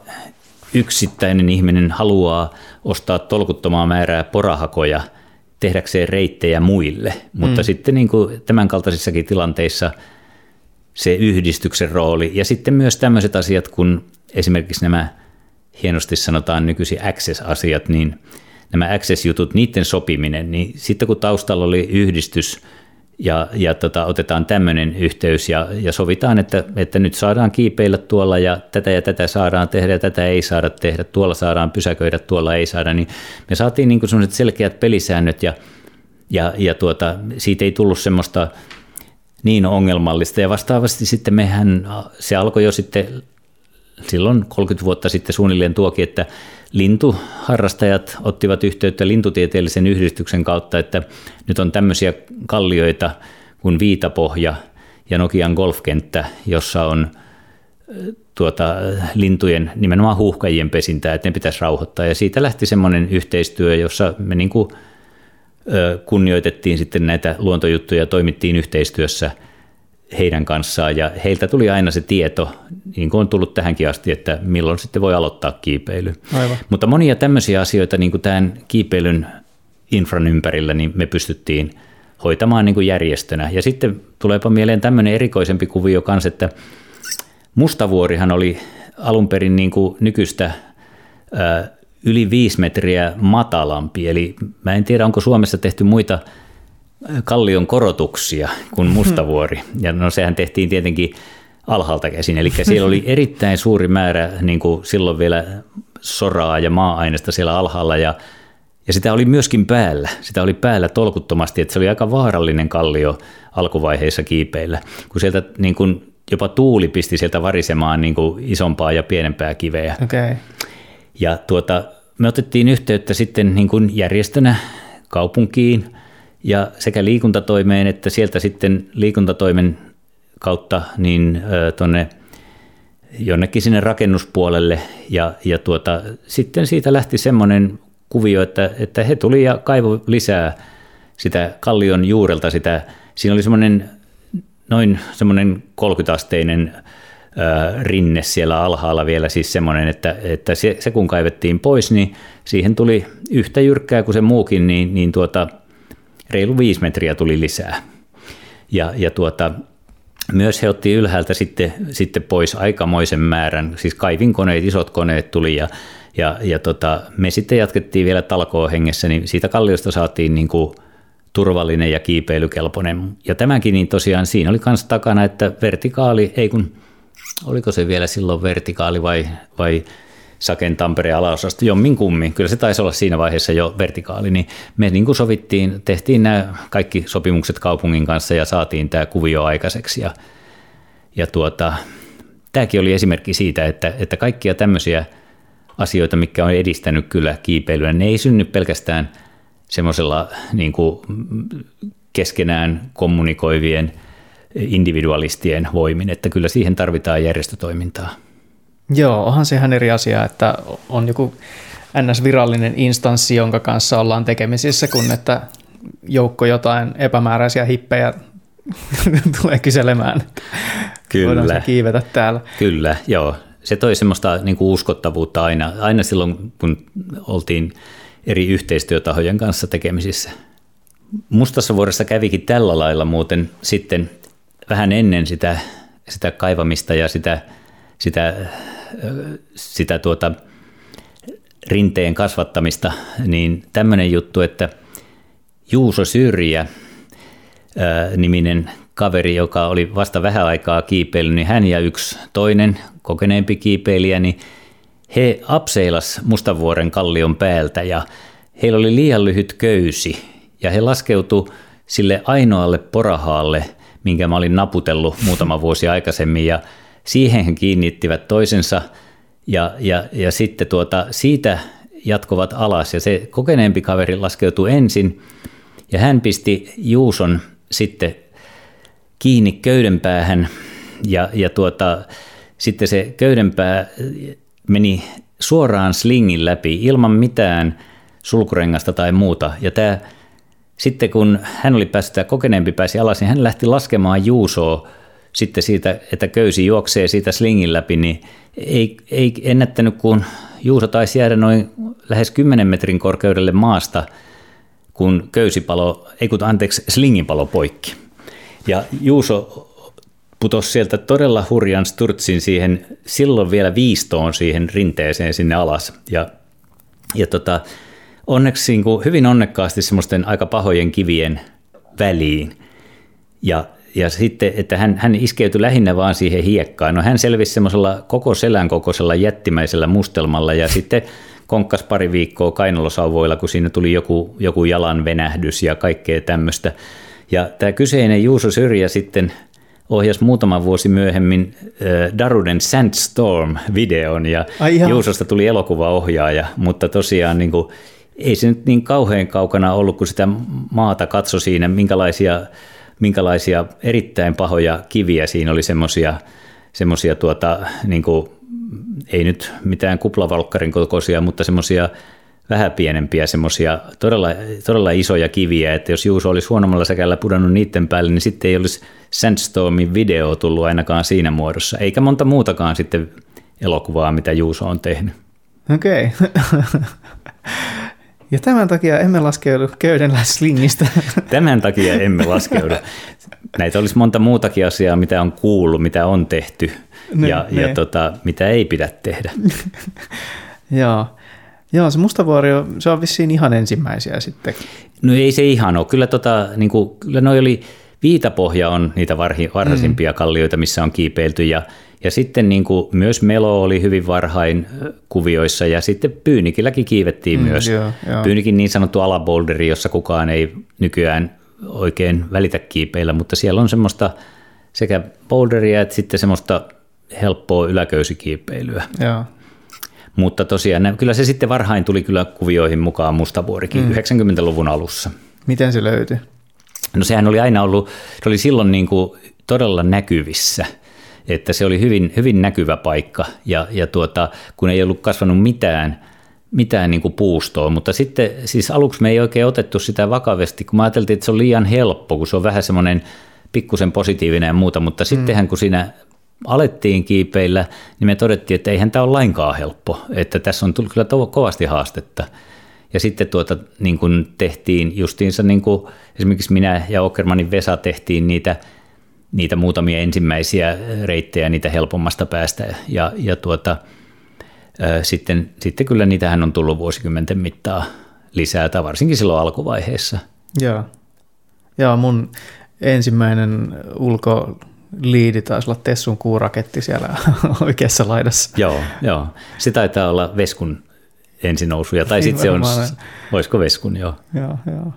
yksittäinen ihminen haluaa ostaa tolkuttomaa määrää porahakoja tehdäkseen reittejä muille, mutta mm. sitten niin kuin tämän kaltaisissakin tilanteissa se yhdistyksen rooli ja sitten myös tämmöiset asiat, kun esimerkiksi nämä hienosti sanotaan nykyisin access-asiat, niin nämä access-jutut, niiden sopiminen, niin sitten kun taustalla oli yhdistys ja, ja tota, otetaan tämmöinen yhteys ja, ja sovitaan, että, että nyt saadaan kiipeillä tuolla ja tätä ja tätä saadaan tehdä ja tätä ei saada tehdä, tuolla saadaan pysäköidä, tuolla ei saada, niin me saatiin niin sellaiset selkeät pelisäännöt ja, ja, ja tuota, siitä ei tullut semmoista niin ongelmallista. Ja vastaavasti sitten mehän, se alkoi jo sitten silloin 30 vuotta sitten suunnilleen tuokin, että lintuharrastajat ottivat yhteyttä lintutieteellisen yhdistyksen kautta, että nyt on tämmöisiä kallioita kuin Viitapohja ja Nokian golfkenttä, jossa on tuota, lintujen, nimenomaan huuhkajien pesintää, että ne pitäisi rauhoittaa. Ja siitä lähti semmoinen yhteistyö, jossa me niin kuin, kunnioitettiin sitten näitä luontojuttuja ja toimittiin yhteistyössä – heidän kanssaan ja heiltä tuli aina se tieto, niin kuin on tullut tähänkin asti, että milloin sitten voi aloittaa kiipeily. Aivan. Mutta monia tämmöisiä asioita niin kuin tämän kiipeilyn infran ympärillä niin me pystyttiin hoitamaan niin kuin järjestönä. Ja sitten tuleepa mieleen tämmöinen erikoisempi kuvio kanssa, että Mustavuorihan oli alun perin niin kuin nykyistä yli viisi metriä matalampi, eli mä en tiedä onko Suomessa tehty muita kallion korotuksia kuin Mustavuori. Ja no sehän tehtiin tietenkin alhaalta käsin, eli siellä oli erittäin suuri määrä niin kuin silloin vielä soraa ja maa-aineesta siellä alhaalla ja, ja sitä oli myöskin päällä. Sitä oli päällä tolkuttomasti, että se oli aika vaarallinen kallio alkuvaiheessa kiipeillä, kun sieltä niin kuin jopa tuuli pisti sieltä varisemaan niin kuin isompaa ja pienempää kiveä. Okay. Ja tuota, me otettiin yhteyttä sitten niin kuin järjestönä kaupunkiin – ja sekä liikuntatoimeen että sieltä sitten liikuntatoimen kautta niin tuonne jonnekin sinne rakennuspuolelle. Ja, ja tuota, sitten siitä lähti semmoinen kuvio, että, että he tuli ja kaivo lisää sitä kallion juurelta sitä, siinä oli semmoinen noin semmoinen 30-asteinen rinne siellä alhaalla vielä siis semmoinen, että, että se, se kun kaivettiin pois, niin siihen tuli yhtä jyrkkää kuin se muukin, niin, niin tuota, reilu viisi metriä tuli lisää. Ja, ja tuota, myös he otti ylhäältä sitten, sitten pois aikamoisen määrän, siis kaivinkoneet, isot koneet tuli ja, ja, ja tota, me sitten jatkettiin vielä talkoon hengessä, niin siitä kalliosta saatiin niin kuin turvallinen ja kiipeilykelpoinen. Ja tämäkin niin tosiaan siinä oli myös takana, että vertikaali, ei kun, oliko se vielä silloin vertikaali vai, vai Saken Tampereen alaosasta jommin kummin. Kyllä se taisi olla siinä vaiheessa jo vertikaali, niin me niin kuin sovittiin, tehtiin nämä kaikki sopimukset kaupungin kanssa ja saatiin tämä kuvio aikaiseksi. Ja, ja tuota, tämäkin oli esimerkki siitä, että, että kaikkia tämmöisiä asioita, mikä on edistänyt kyllä kiipeilyä, ne ei synny pelkästään semmoisella niin keskenään kommunikoivien individualistien voimin, että kyllä siihen tarvitaan järjestötoimintaa. Joo, onhan se ihan eri asia, että on joku NS-virallinen instanssi, jonka kanssa ollaan tekemisissä, kun että joukko jotain epämääräisiä hippejä tulee kyselemään. Kyllä. Voidaan kiivetä täällä. Kyllä, joo. Se toi semmoista niin kuin uskottavuutta aina, aina silloin, kun oltiin eri yhteistyötahojen kanssa tekemisissä. Mustassa vuodessa kävikin tällä lailla muuten sitten vähän ennen sitä, sitä kaivamista ja sitä, sitä, sitä tuota, rinteen kasvattamista, niin tämmöinen juttu, että Juuso Syrjä niminen kaveri, joka oli vasta vähän aikaa kiipeillyt, niin hän ja yksi toinen kokeneempi kiipeilijä, niin he apseilas Mustavuoren kallion päältä ja heillä oli liian lyhyt köysi ja he laskeutu sille ainoalle porahaalle, minkä mä olin naputellut muutama vuosi aikaisemmin ja siihen he kiinnittivät toisensa ja, ja, ja sitten tuota, siitä jatkuvat alas ja se kokeneempi kaveri laskeutui ensin ja hän pisti Juuson sitten kiinni köydenpäähän ja, ja tuota, sitten se köydenpää meni suoraan slingin läpi ilman mitään sulkurengasta tai muuta. Ja tämä, sitten kun hän oli päässyt, tämä kokeneempi pääsi alas, niin hän lähti laskemaan Juusoa sitten siitä, että köysi juoksee siitä slingin läpi, niin ei, ei ennättänyt, kun Juuso taisi jäädä noin lähes 10 metrin korkeudelle maasta, kun köysipalo, ei kun anteeksi, slingin poikki. Ja Juuso putosi sieltä todella hurjan sturtsin siihen, silloin vielä viistoon siihen rinteeseen sinne alas. Ja, ja tota, onneksi niin hyvin onnekkaasti semmoisten aika pahojen kivien väliin. Ja, ja sitten, että hän, hän iskeytyi lähinnä vaan siihen hiekkaan. No hän selvisi semmoisella koko selän kokoisella jättimäisellä mustelmalla ja sitten konkkas pari viikkoa kainalosauvoilla, kun siinä tuli joku, joku jalan venähdys ja kaikkea tämmöistä. Ja tämä kyseinen Juuso Syrjä sitten ohjasi muutama vuosi myöhemmin äh, Daruden Sandstorm-videon ja Ai Juusosta tuli elokuvaohjaaja, mutta tosiaan niin kuin, ei se nyt niin kauhean kaukana ollut, kun sitä maata katso siinä, minkälaisia, minkälaisia erittäin pahoja kiviä siinä oli semmoisia semmoisia tuota, niin ei nyt mitään kuplavalkkarin kokoisia, mutta semmoisia vähän pienempiä semmoisia todella, todella isoja kiviä, että jos Juuso olisi huonommalla säkällä pudonnut niiden päälle, niin sitten ei olisi Sandstormin video tullut ainakaan siinä muodossa, eikä monta muutakaan sitten elokuvaa, mitä Juuso on tehnyt. Okei. Okay. Ja tämän takia emme laskeudu köydenlä slingistä. Tämän takia emme laskeudu. Näitä olisi monta muutakin asiaa, mitä on kuullut, mitä on tehty ne, ja, ne. ja tota, mitä ei pidä tehdä. Joo. Joo, se Mustavuori, se on vissiin ihan ensimmäisiä sitten. No ei se ihan ole. Kyllä, tota, niin kuin, kyllä noi oli, Viitapohja on niitä varhi, varhaisimpia mm. kallioita, missä on kiipeilty ja, ja sitten niin kuin myös Melo oli hyvin varhain kuvioissa ja sitten Pyynikilläkin kiivettiin mm, myös. Joo, joo. Pyynikin niin sanottu alaboulderi, jossa kukaan ei nykyään oikein välitä kiipeillä, mutta siellä on semmoista sekä boulderia että sitten semmoista helppoa yläköysikiipeilyä. Joo. Mutta tosiaan kyllä se sitten varhain tuli kyllä kuvioihin mukaan Mustavuorikin mm. 90-luvun alussa. Miten se löytyi? No sehän oli aina ollut, se oli silloin niin kuin todella näkyvissä, että se oli hyvin, hyvin näkyvä paikka ja, ja tuota, kun ei ollut kasvanut mitään, mitään niin kuin puustoa, mutta sitten siis aluksi me ei oikein otettu sitä vakavasti, kun me ajateltiin, että se on liian helppo, kun se on vähän semmoinen pikkusen positiivinen ja muuta, mutta mm. sittenhän kun siinä alettiin kiipeillä, niin me todettiin, että eihän tämä ole lainkaan helppo, että tässä on tullut kyllä kovasti haastetta. Ja sitten tuota, niin kuin tehtiin justiinsa, niin kuin esimerkiksi minä ja Okermanin Vesa tehtiin niitä, niitä muutamia ensimmäisiä reittejä niitä helpommasta päästä. Ja, ja tuota, sitten, sitten kyllä niitähän on tullut vuosikymmenten mittaa lisää, tai varsinkin silloin alkuvaiheessa. Joo. Joo, mun ensimmäinen ulko liidi taisi olla Tessun kuuraketti siellä oikeassa laidassa. Joo, joo. Se taitaa olla Veskun ensinousuja, tai sitten se on, voisiko Veskun, joo. Joo, joo.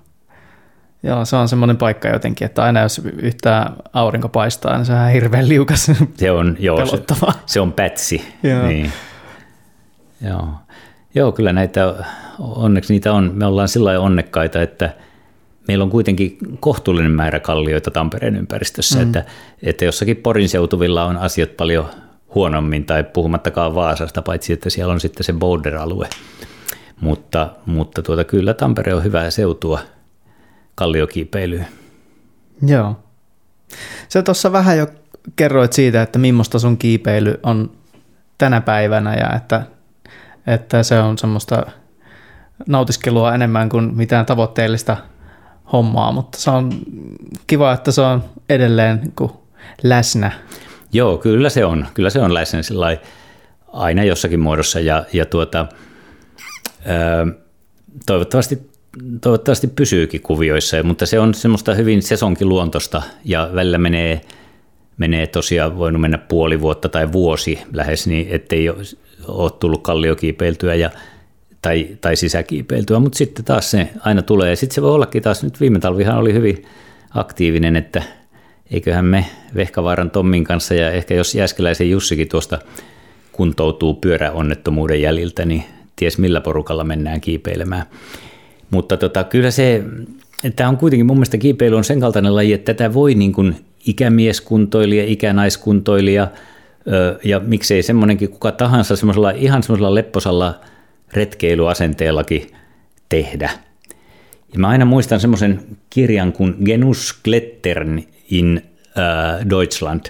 Joo, se on semmoinen paikka jotenkin, että aina jos yhtään aurinko paistaa, niin se on hirveän liukas. Se on, joo, se, se, on pätsi. Joo. Niin. Joo. joo, kyllä näitä, onneksi niitä on, me ollaan sillä onnekkaita, että meillä on kuitenkin kohtuullinen määrä kallioita Tampereen ympäristössä, mm. että, että jossakin Porin seutuvilla on asiat paljon huonommin tai puhumattakaan Vaasasta, paitsi että siellä on sitten se boulder-alue. Mutta, mutta tuota, kyllä Tampere on hyvää seutua kalliokiipeilyyn. Joo. Se tuossa vähän jo kerroit siitä, että millaista sun kiipeily on tänä päivänä ja että, että se on semmoista nautiskelua enemmän kuin mitään tavoitteellista hommaa, mutta se on kiva, että se on edelleen niin läsnä. Joo, kyllä se on. Kyllä se on läsnä sillä aina jossakin muodossa ja, ja tuota, toivottavasti, toivottavasti pysyykin kuvioissa, mutta se on semmoista hyvin sesonkiluontosta ja välillä menee, menee tosiaan voinut mennä puoli vuotta tai vuosi lähes, niin ettei ole tullut kalliokiipeiltyä ja tai, tai sisäkiipeiltyä, mutta sitten taas se aina tulee. Ja sitten se voi ollakin taas, nyt viime talvihan oli hyvin aktiivinen, että eiköhän me Vehkavaaran Tommin kanssa ja ehkä jos Jääskeläisen Jussikin tuosta kuntoutuu pyöräonnettomuuden jäljiltä, niin ties millä porukalla mennään kiipeilemään. Mutta tota, kyllä se, tämä on kuitenkin mun mielestä kiipeily on sen kaltainen laji, että tätä voi niin kuin ikämieskuntoilija, ikänaiskuntoilija ja miksei semmoinenkin kuka tahansa semmoisella, ihan semmoisella lepposalla retkeilyasenteellakin tehdä. Ja mä aina muistan semmoisen kirjan kuin Genus Klettern in Deutschland.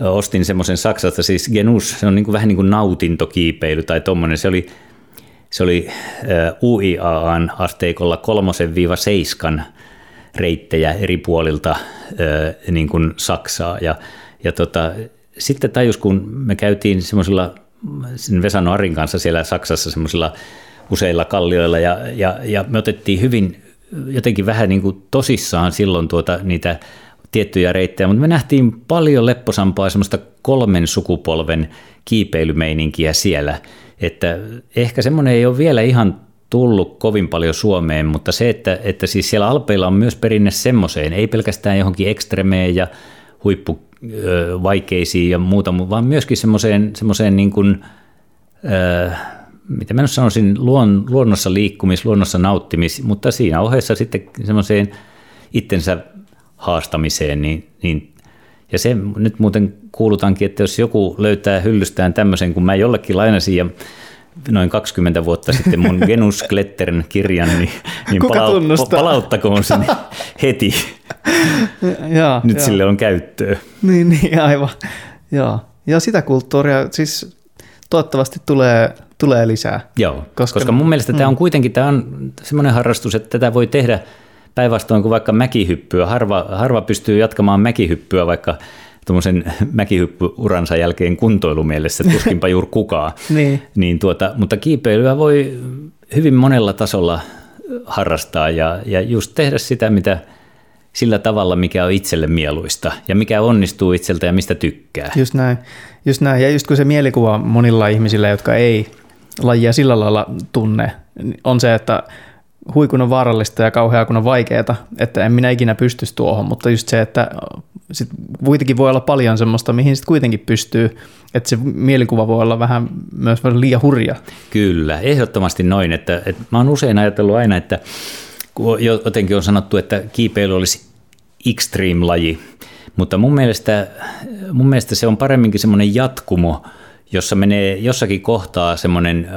Ostin semmoisen Saksasta, siis Genus, se on niin kuin, vähän niin kuin nautintokiipeily tai tommonen. Se oli, se oli UIAan asteikolla kolmosen viiva seiskan reittejä eri puolilta niin kuin Saksaa. Ja, ja tota, sitten tajus, kun me käytiin semmoisella Vesano Arin kanssa siellä Saksassa semmoisilla useilla kallioilla ja, ja, ja me otettiin hyvin jotenkin vähän niin kuin tosissaan silloin tuota, niitä tiettyjä reittejä, mutta me nähtiin paljon lepposampaa semmoista kolmen sukupolven kiipeilymeininkiä siellä, että ehkä semmoinen ei ole vielä ihan tullut kovin paljon Suomeen, mutta se, että, että siis siellä Alpeilla on myös perinne semmoiseen, ei pelkästään johonkin ekstremeen ja huippuvaikeisiin ja muuta, vaan myöskin semmoiseen, semmoiseen niin kuin, äh, mitä mä nyt sanoisin, luon, luonnossa liikkumis, luonnossa nauttimis, mutta siinä ohessa sitten semmoiseen itsensä haastamiseen, niin, niin ja se nyt muuten kuulutankin, että jos joku löytää hyllystään tämmöisen, kun mä jollekin lainasin ja noin 20 vuotta sitten mun Genus Klettern kirjan, niin, niin palau- palauttakoon sen heti. ja, Nyt ja. sille on käyttöä. Niin, niin aivan. Ja, ja sitä kulttuuria siis toivottavasti tulee, tulee lisää. Joo, koska, koska mun mielestä mm. tämä on kuitenkin tämä on semmoinen harrastus, että tätä voi tehdä päinvastoin kuin vaikka mäkihyppyä. Harva, harva pystyy jatkamaan mäkihyppyä vaikka tuommoisen mäkihyppyuransa jälkeen kuntoilumielessä, tuskinpa juuri kukaan. niin. niin tuota, mutta kiipeilyä voi hyvin monella tasolla harrastaa ja, ja just tehdä sitä, mitä sillä tavalla, mikä on itselle mieluista ja mikä onnistuu itseltä ja mistä tykkää. Just näin. Just näin. Ja just kun se mielikuva monilla ihmisillä, jotka ei lajia sillä lailla tunne, on se, että huikun on vaarallista ja kauheaa kun on vaikeaa, että en minä ikinä pystyisi tuohon, mutta just se, että sit kuitenkin voi olla paljon semmoista, mihin sitten kuitenkin pystyy, että se mielikuva voi olla vähän myös liian hurja. Kyllä, ehdottomasti noin, että, että mä oon usein ajatellut aina, että jotenkin on sanottu, että kiipeily olisi extreme-laji, mutta mun mielestä, mun mielestä se on paremminkin semmoinen jatkumo, jossa menee jossakin kohtaa semmoinen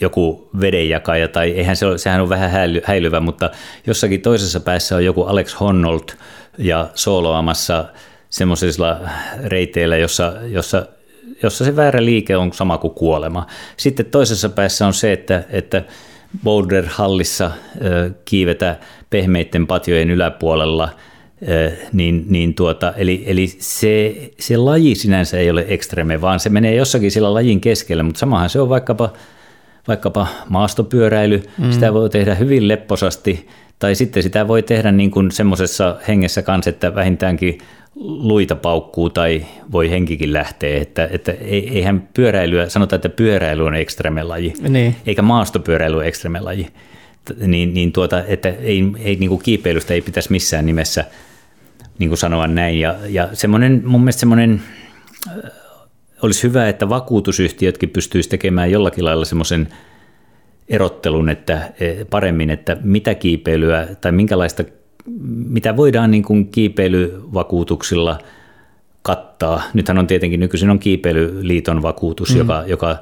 joku vedenjakaja, tai eihän se ole, sehän on vähän häilyvä, mutta jossakin toisessa päässä on joku Alex Honnold ja soloamassa semmoisilla reiteillä, jossa, jossa, jossa se väärä liike on sama kuin kuolema. Sitten toisessa päässä on se, että, että Boulder-hallissa kiivetä pehmeiden patjojen yläpuolella, niin, niin tuota, eli, eli se, se laji sinänsä ei ole ekstreme, vaan se menee jossakin sillä lajin keskellä, mutta samahan se on vaikkapa, vaikkapa maastopyöräily, mm. sitä voi tehdä hyvin lepposasti, tai sitten sitä voi tehdä niin kuin semmoisessa hengessä kanssa, että vähintäänkin luita paukkuu tai voi henkikin lähteä, että, että eihän pyöräilyä, sanotaan, että pyöräily on ekstremelaji, niin. eikä maastopyöräily ole ekstremelaji, niin, niin tuota, että ei, ei niin kuin kiipeilystä ei pitäisi missään nimessä niin kuin sanoa näin, ja, ja semmoinen, mun mielestä semmoinen olisi hyvä, että vakuutusyhtiötkin pystyisi tekemään jollakin lailla semmoisen erottelun että e, paremmin, että mitä kiipeilyä tai minkälaista mitä voidaan niin kuin kiipeilyvakuutuksilla kattaa. Nythän on tietenkin nykyisin on kiipeilyliiton vakuutus, mm. joka, joka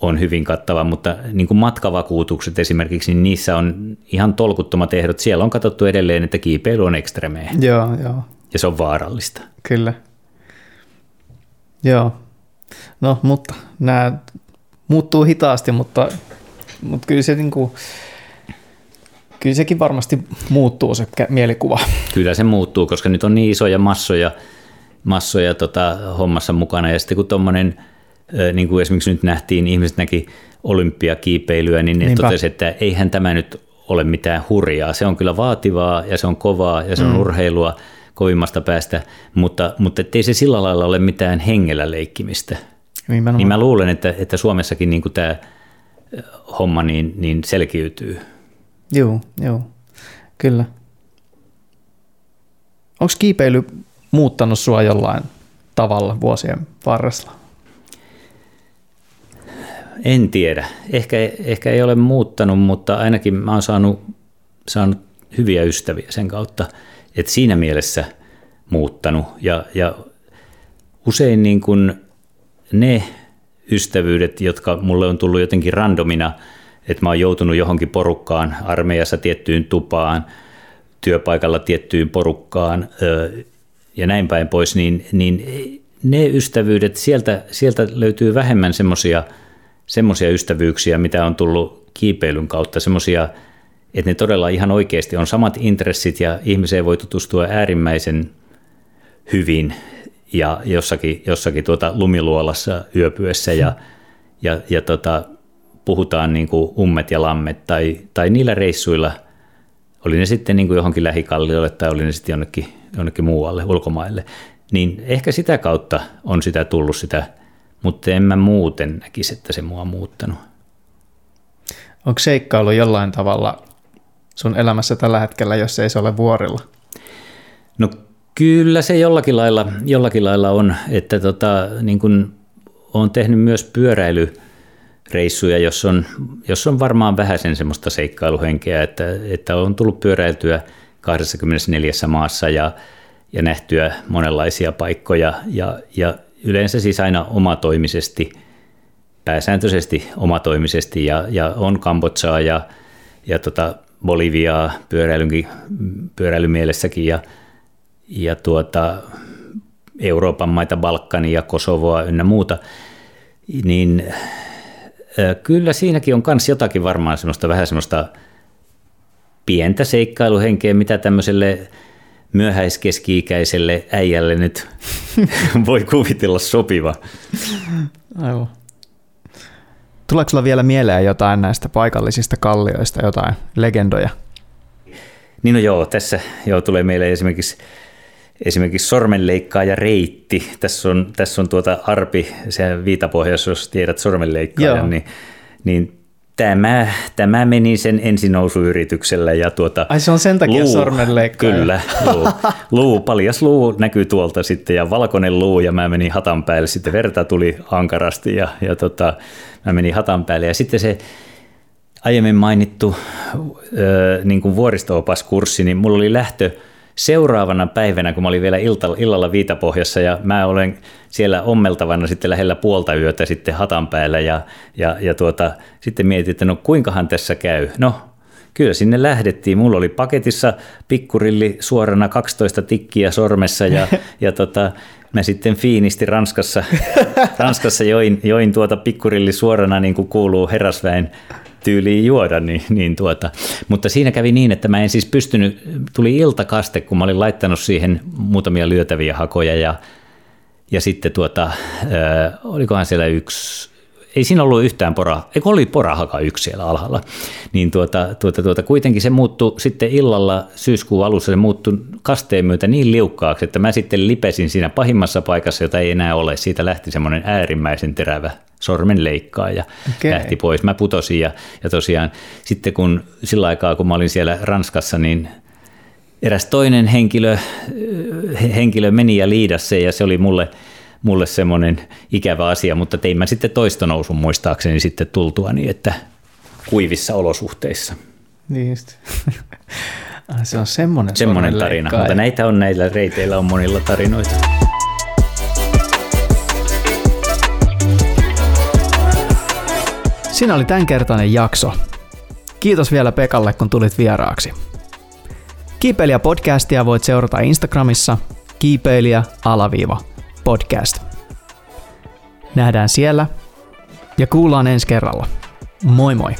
on hyvin kattava, mutta niin kuin matkavakuutukset esimerkiksi, niin niissä on ihan tolkuttomat ehdot. Siellä on katsottu edelleen, että kiipeily on ekstremeä. Joo, joo. Ja se on vaarallista. Kyllä. Joo. No, mutta nämä muuttuu hitaasti, mutta, mutta kyllä se niin kuin, kyllä sekin varmasti muuttuu se mielikuva. Kyllä se muuttuu, koska nyt on niin isoja massoja massoja tota, hommassa mukana. Ja sitten kun tuommoinen, niin kuin esimerkiksi nyt nähtiin, ihmiset näki olympiakiipeilyä, niin ne totesi, että eihän tämä nyt ole mitään hurjaa. Se on kyllä vaativaa ja se on kovaa ja se on mm. urheilua kovimmasta päästä, mutta, mutta ei se sillä lailla ole mitään hengellä leikkimistä. Nimenomaan. Niin mä luulen, että, että Suomessakin niin tämä homma niin, niin selkiytyy. Joo, joo, kyllä. Onko kiipeily muuttanut sua jollain tavalla vuosien varrella? En tiedä. Ehkä, ehkä ei ole muuttanut, mutta ainakin mä oon saanut, saanut hyviä ystäviä sen kautta. Että siinä mielessä muuttanut. Ja, ja usein niin kuin ne ystävyydet, jotka mulle on tullut jotenkin randomina, että mä oon joutunut johonkin porukkaan, armeijassa tiettyyn tupaan, työpaikalla tiettyyn porukkaan ja näin päin pois, niin, niin ne ystävyydet, sieltä, sieltä löytyy vähemmän semmoisia semmoisia ystävyyksiä, mitä on tullut kiipeilyn kautta, semmoisia, että ne todella ihan oikeasti on samat intressit ja ihmiseen voi tutustua äärimmäisen hyvin ja jossakin, jossakin tuota lumiluolassa yöpyessä ja, ja, ja tota, puhutaan niin kuin ummet ja lammet tai, tai niillä reissuilla, oli ne sitten niin kuin johonkin lähikalliolle tai oli ne sitten jonnekin, jonnekin muualle, ulkomaille, niin ehkä sitä kautta on sitä tullut sitä mutta en mä muuten näkisi, että se mua on muuttanut. Onko seikkailu jollain tavalla sun elämässä tällä hetkellä, jos ei se ole vuorilla? No kyllä se jollakin lailla, jollakin lailla on, että tota, niin kun olen tehnyt myös pyöräilyreissuja, jos on, jos on varmaan vähäisen semmoista seikkailuhenkeä, että, että on tullut pyöräiltyä 24 maassa ja, ja nähtyä monenlaisia paikkoja ja, ja yleensä siis aina omatoimisesti, pääsääntöisesti omatoimisesti ja, ja on Kambodsaa ja, ja tota Boliviaa pyöräilymielessäkin ja, ja tuota, Euroopan maita, Balkania, Kosovoa ynnä muuta, niin kyllä siinäkin on myös jotakin varmaan semmoista vähän semmoista pientä seikkailuhenkeä, mitä tämmöiselle myöhäiskeski-ikäiselle äijälle nyt voi kuvitella sopiva. Aivan. Tuleeko sulla vielä mieleen jotain näistä paikallisista kallioista, jotain legendoja? Niin no joo, tässä joo, tulee meille esimerkiksi, esimerkiksi sormenleikkaaja reitti. Tässä on, tässä on tuota arpi, se viitapohjassa, jos tiedät sormenleikkaajan, niin, niin Tämä, tämä meni sen ensinousuyrityksellä. Ja tuota, Ai se on sen takia luu, sormenleikkaaja. Kyllä, luu, luu, paljas luu näkyy tuolta sitten ja valkoinen luu ja mä menin hatan päälle. Sitten verta tuli ankarasti ja, ja tota, mä menin hatan päälle ja sitten se aiemmin mainittu ö, niin kuin vuoristo-opaskurssi, niin mulla oli lähtö – seuraavana päivänä, kun mä olin vielä illalla Viitapohjassa ja mä olen siellä ommeltavana sitten lähellä puolta yötä sitten hatan päällä ja, ja, ja tuota, sitten mietin, että no kuinkahan tässä käy. No kyllä sinne lähdettiin. Mulla oli paketissa pikkurilli suorana 12 tikkiä sormessa ja, ja tota, mä sitten fiinisti Ranskassa, Ranskassa join, join tuota pikkurilli suorana niin kuin kuuluu herrasväen tyyliin juoda, niin, niin tuota. mutta siinä kävi niin, että mä en siis pystynyt, tuli iltakaste, kun mä olin laittanut siihen muutamia lyötäviä hakoja ja, ja sitten tuota, äh, olikohan siellä yksi, ei siinä ollut yhtään pora, eikö oli porahaka yksi siellä alhaalla, niin tuota, tuota, tuota, kuitenkin se muuttui sitten illalla syyskuun alussa, se muuttui kasteen myötä niin liukkaaksi, että mä sitten lipesin siinä pahimmassa paikassa, jota ei enää ole, siitä lähti semmoinen äärimmäisen terävä sormenleikkaa ja okay. lähti pois. Mä putosin ja, ja tosiaan sitten kun sillä aikaa, kun mä olin siellä Ranskassa, niin eräs toinen henkilö, henkilö meni ja liidasi ja se oli mulle, mulle semmoinen ikävä asia, mutta tein mä sitten toista nousun muistaakseni sitten tultua niin, että kuivissa olosuhteissa. Niin just. Se on semmoinen, semmoinen tarina, mutta näitä on näillä reiteillä on monilla tarinoita. Siinä oli tämänkertainen jakso. Kiitos vielä Pekalle, kun tulit vieraaksi. Kiipeilijä podcastia voit seurata Instagramissa kiipeilijä alaviiva podcast. Nähdään siellä ja kuullaan ensi kerralla. Moi moi!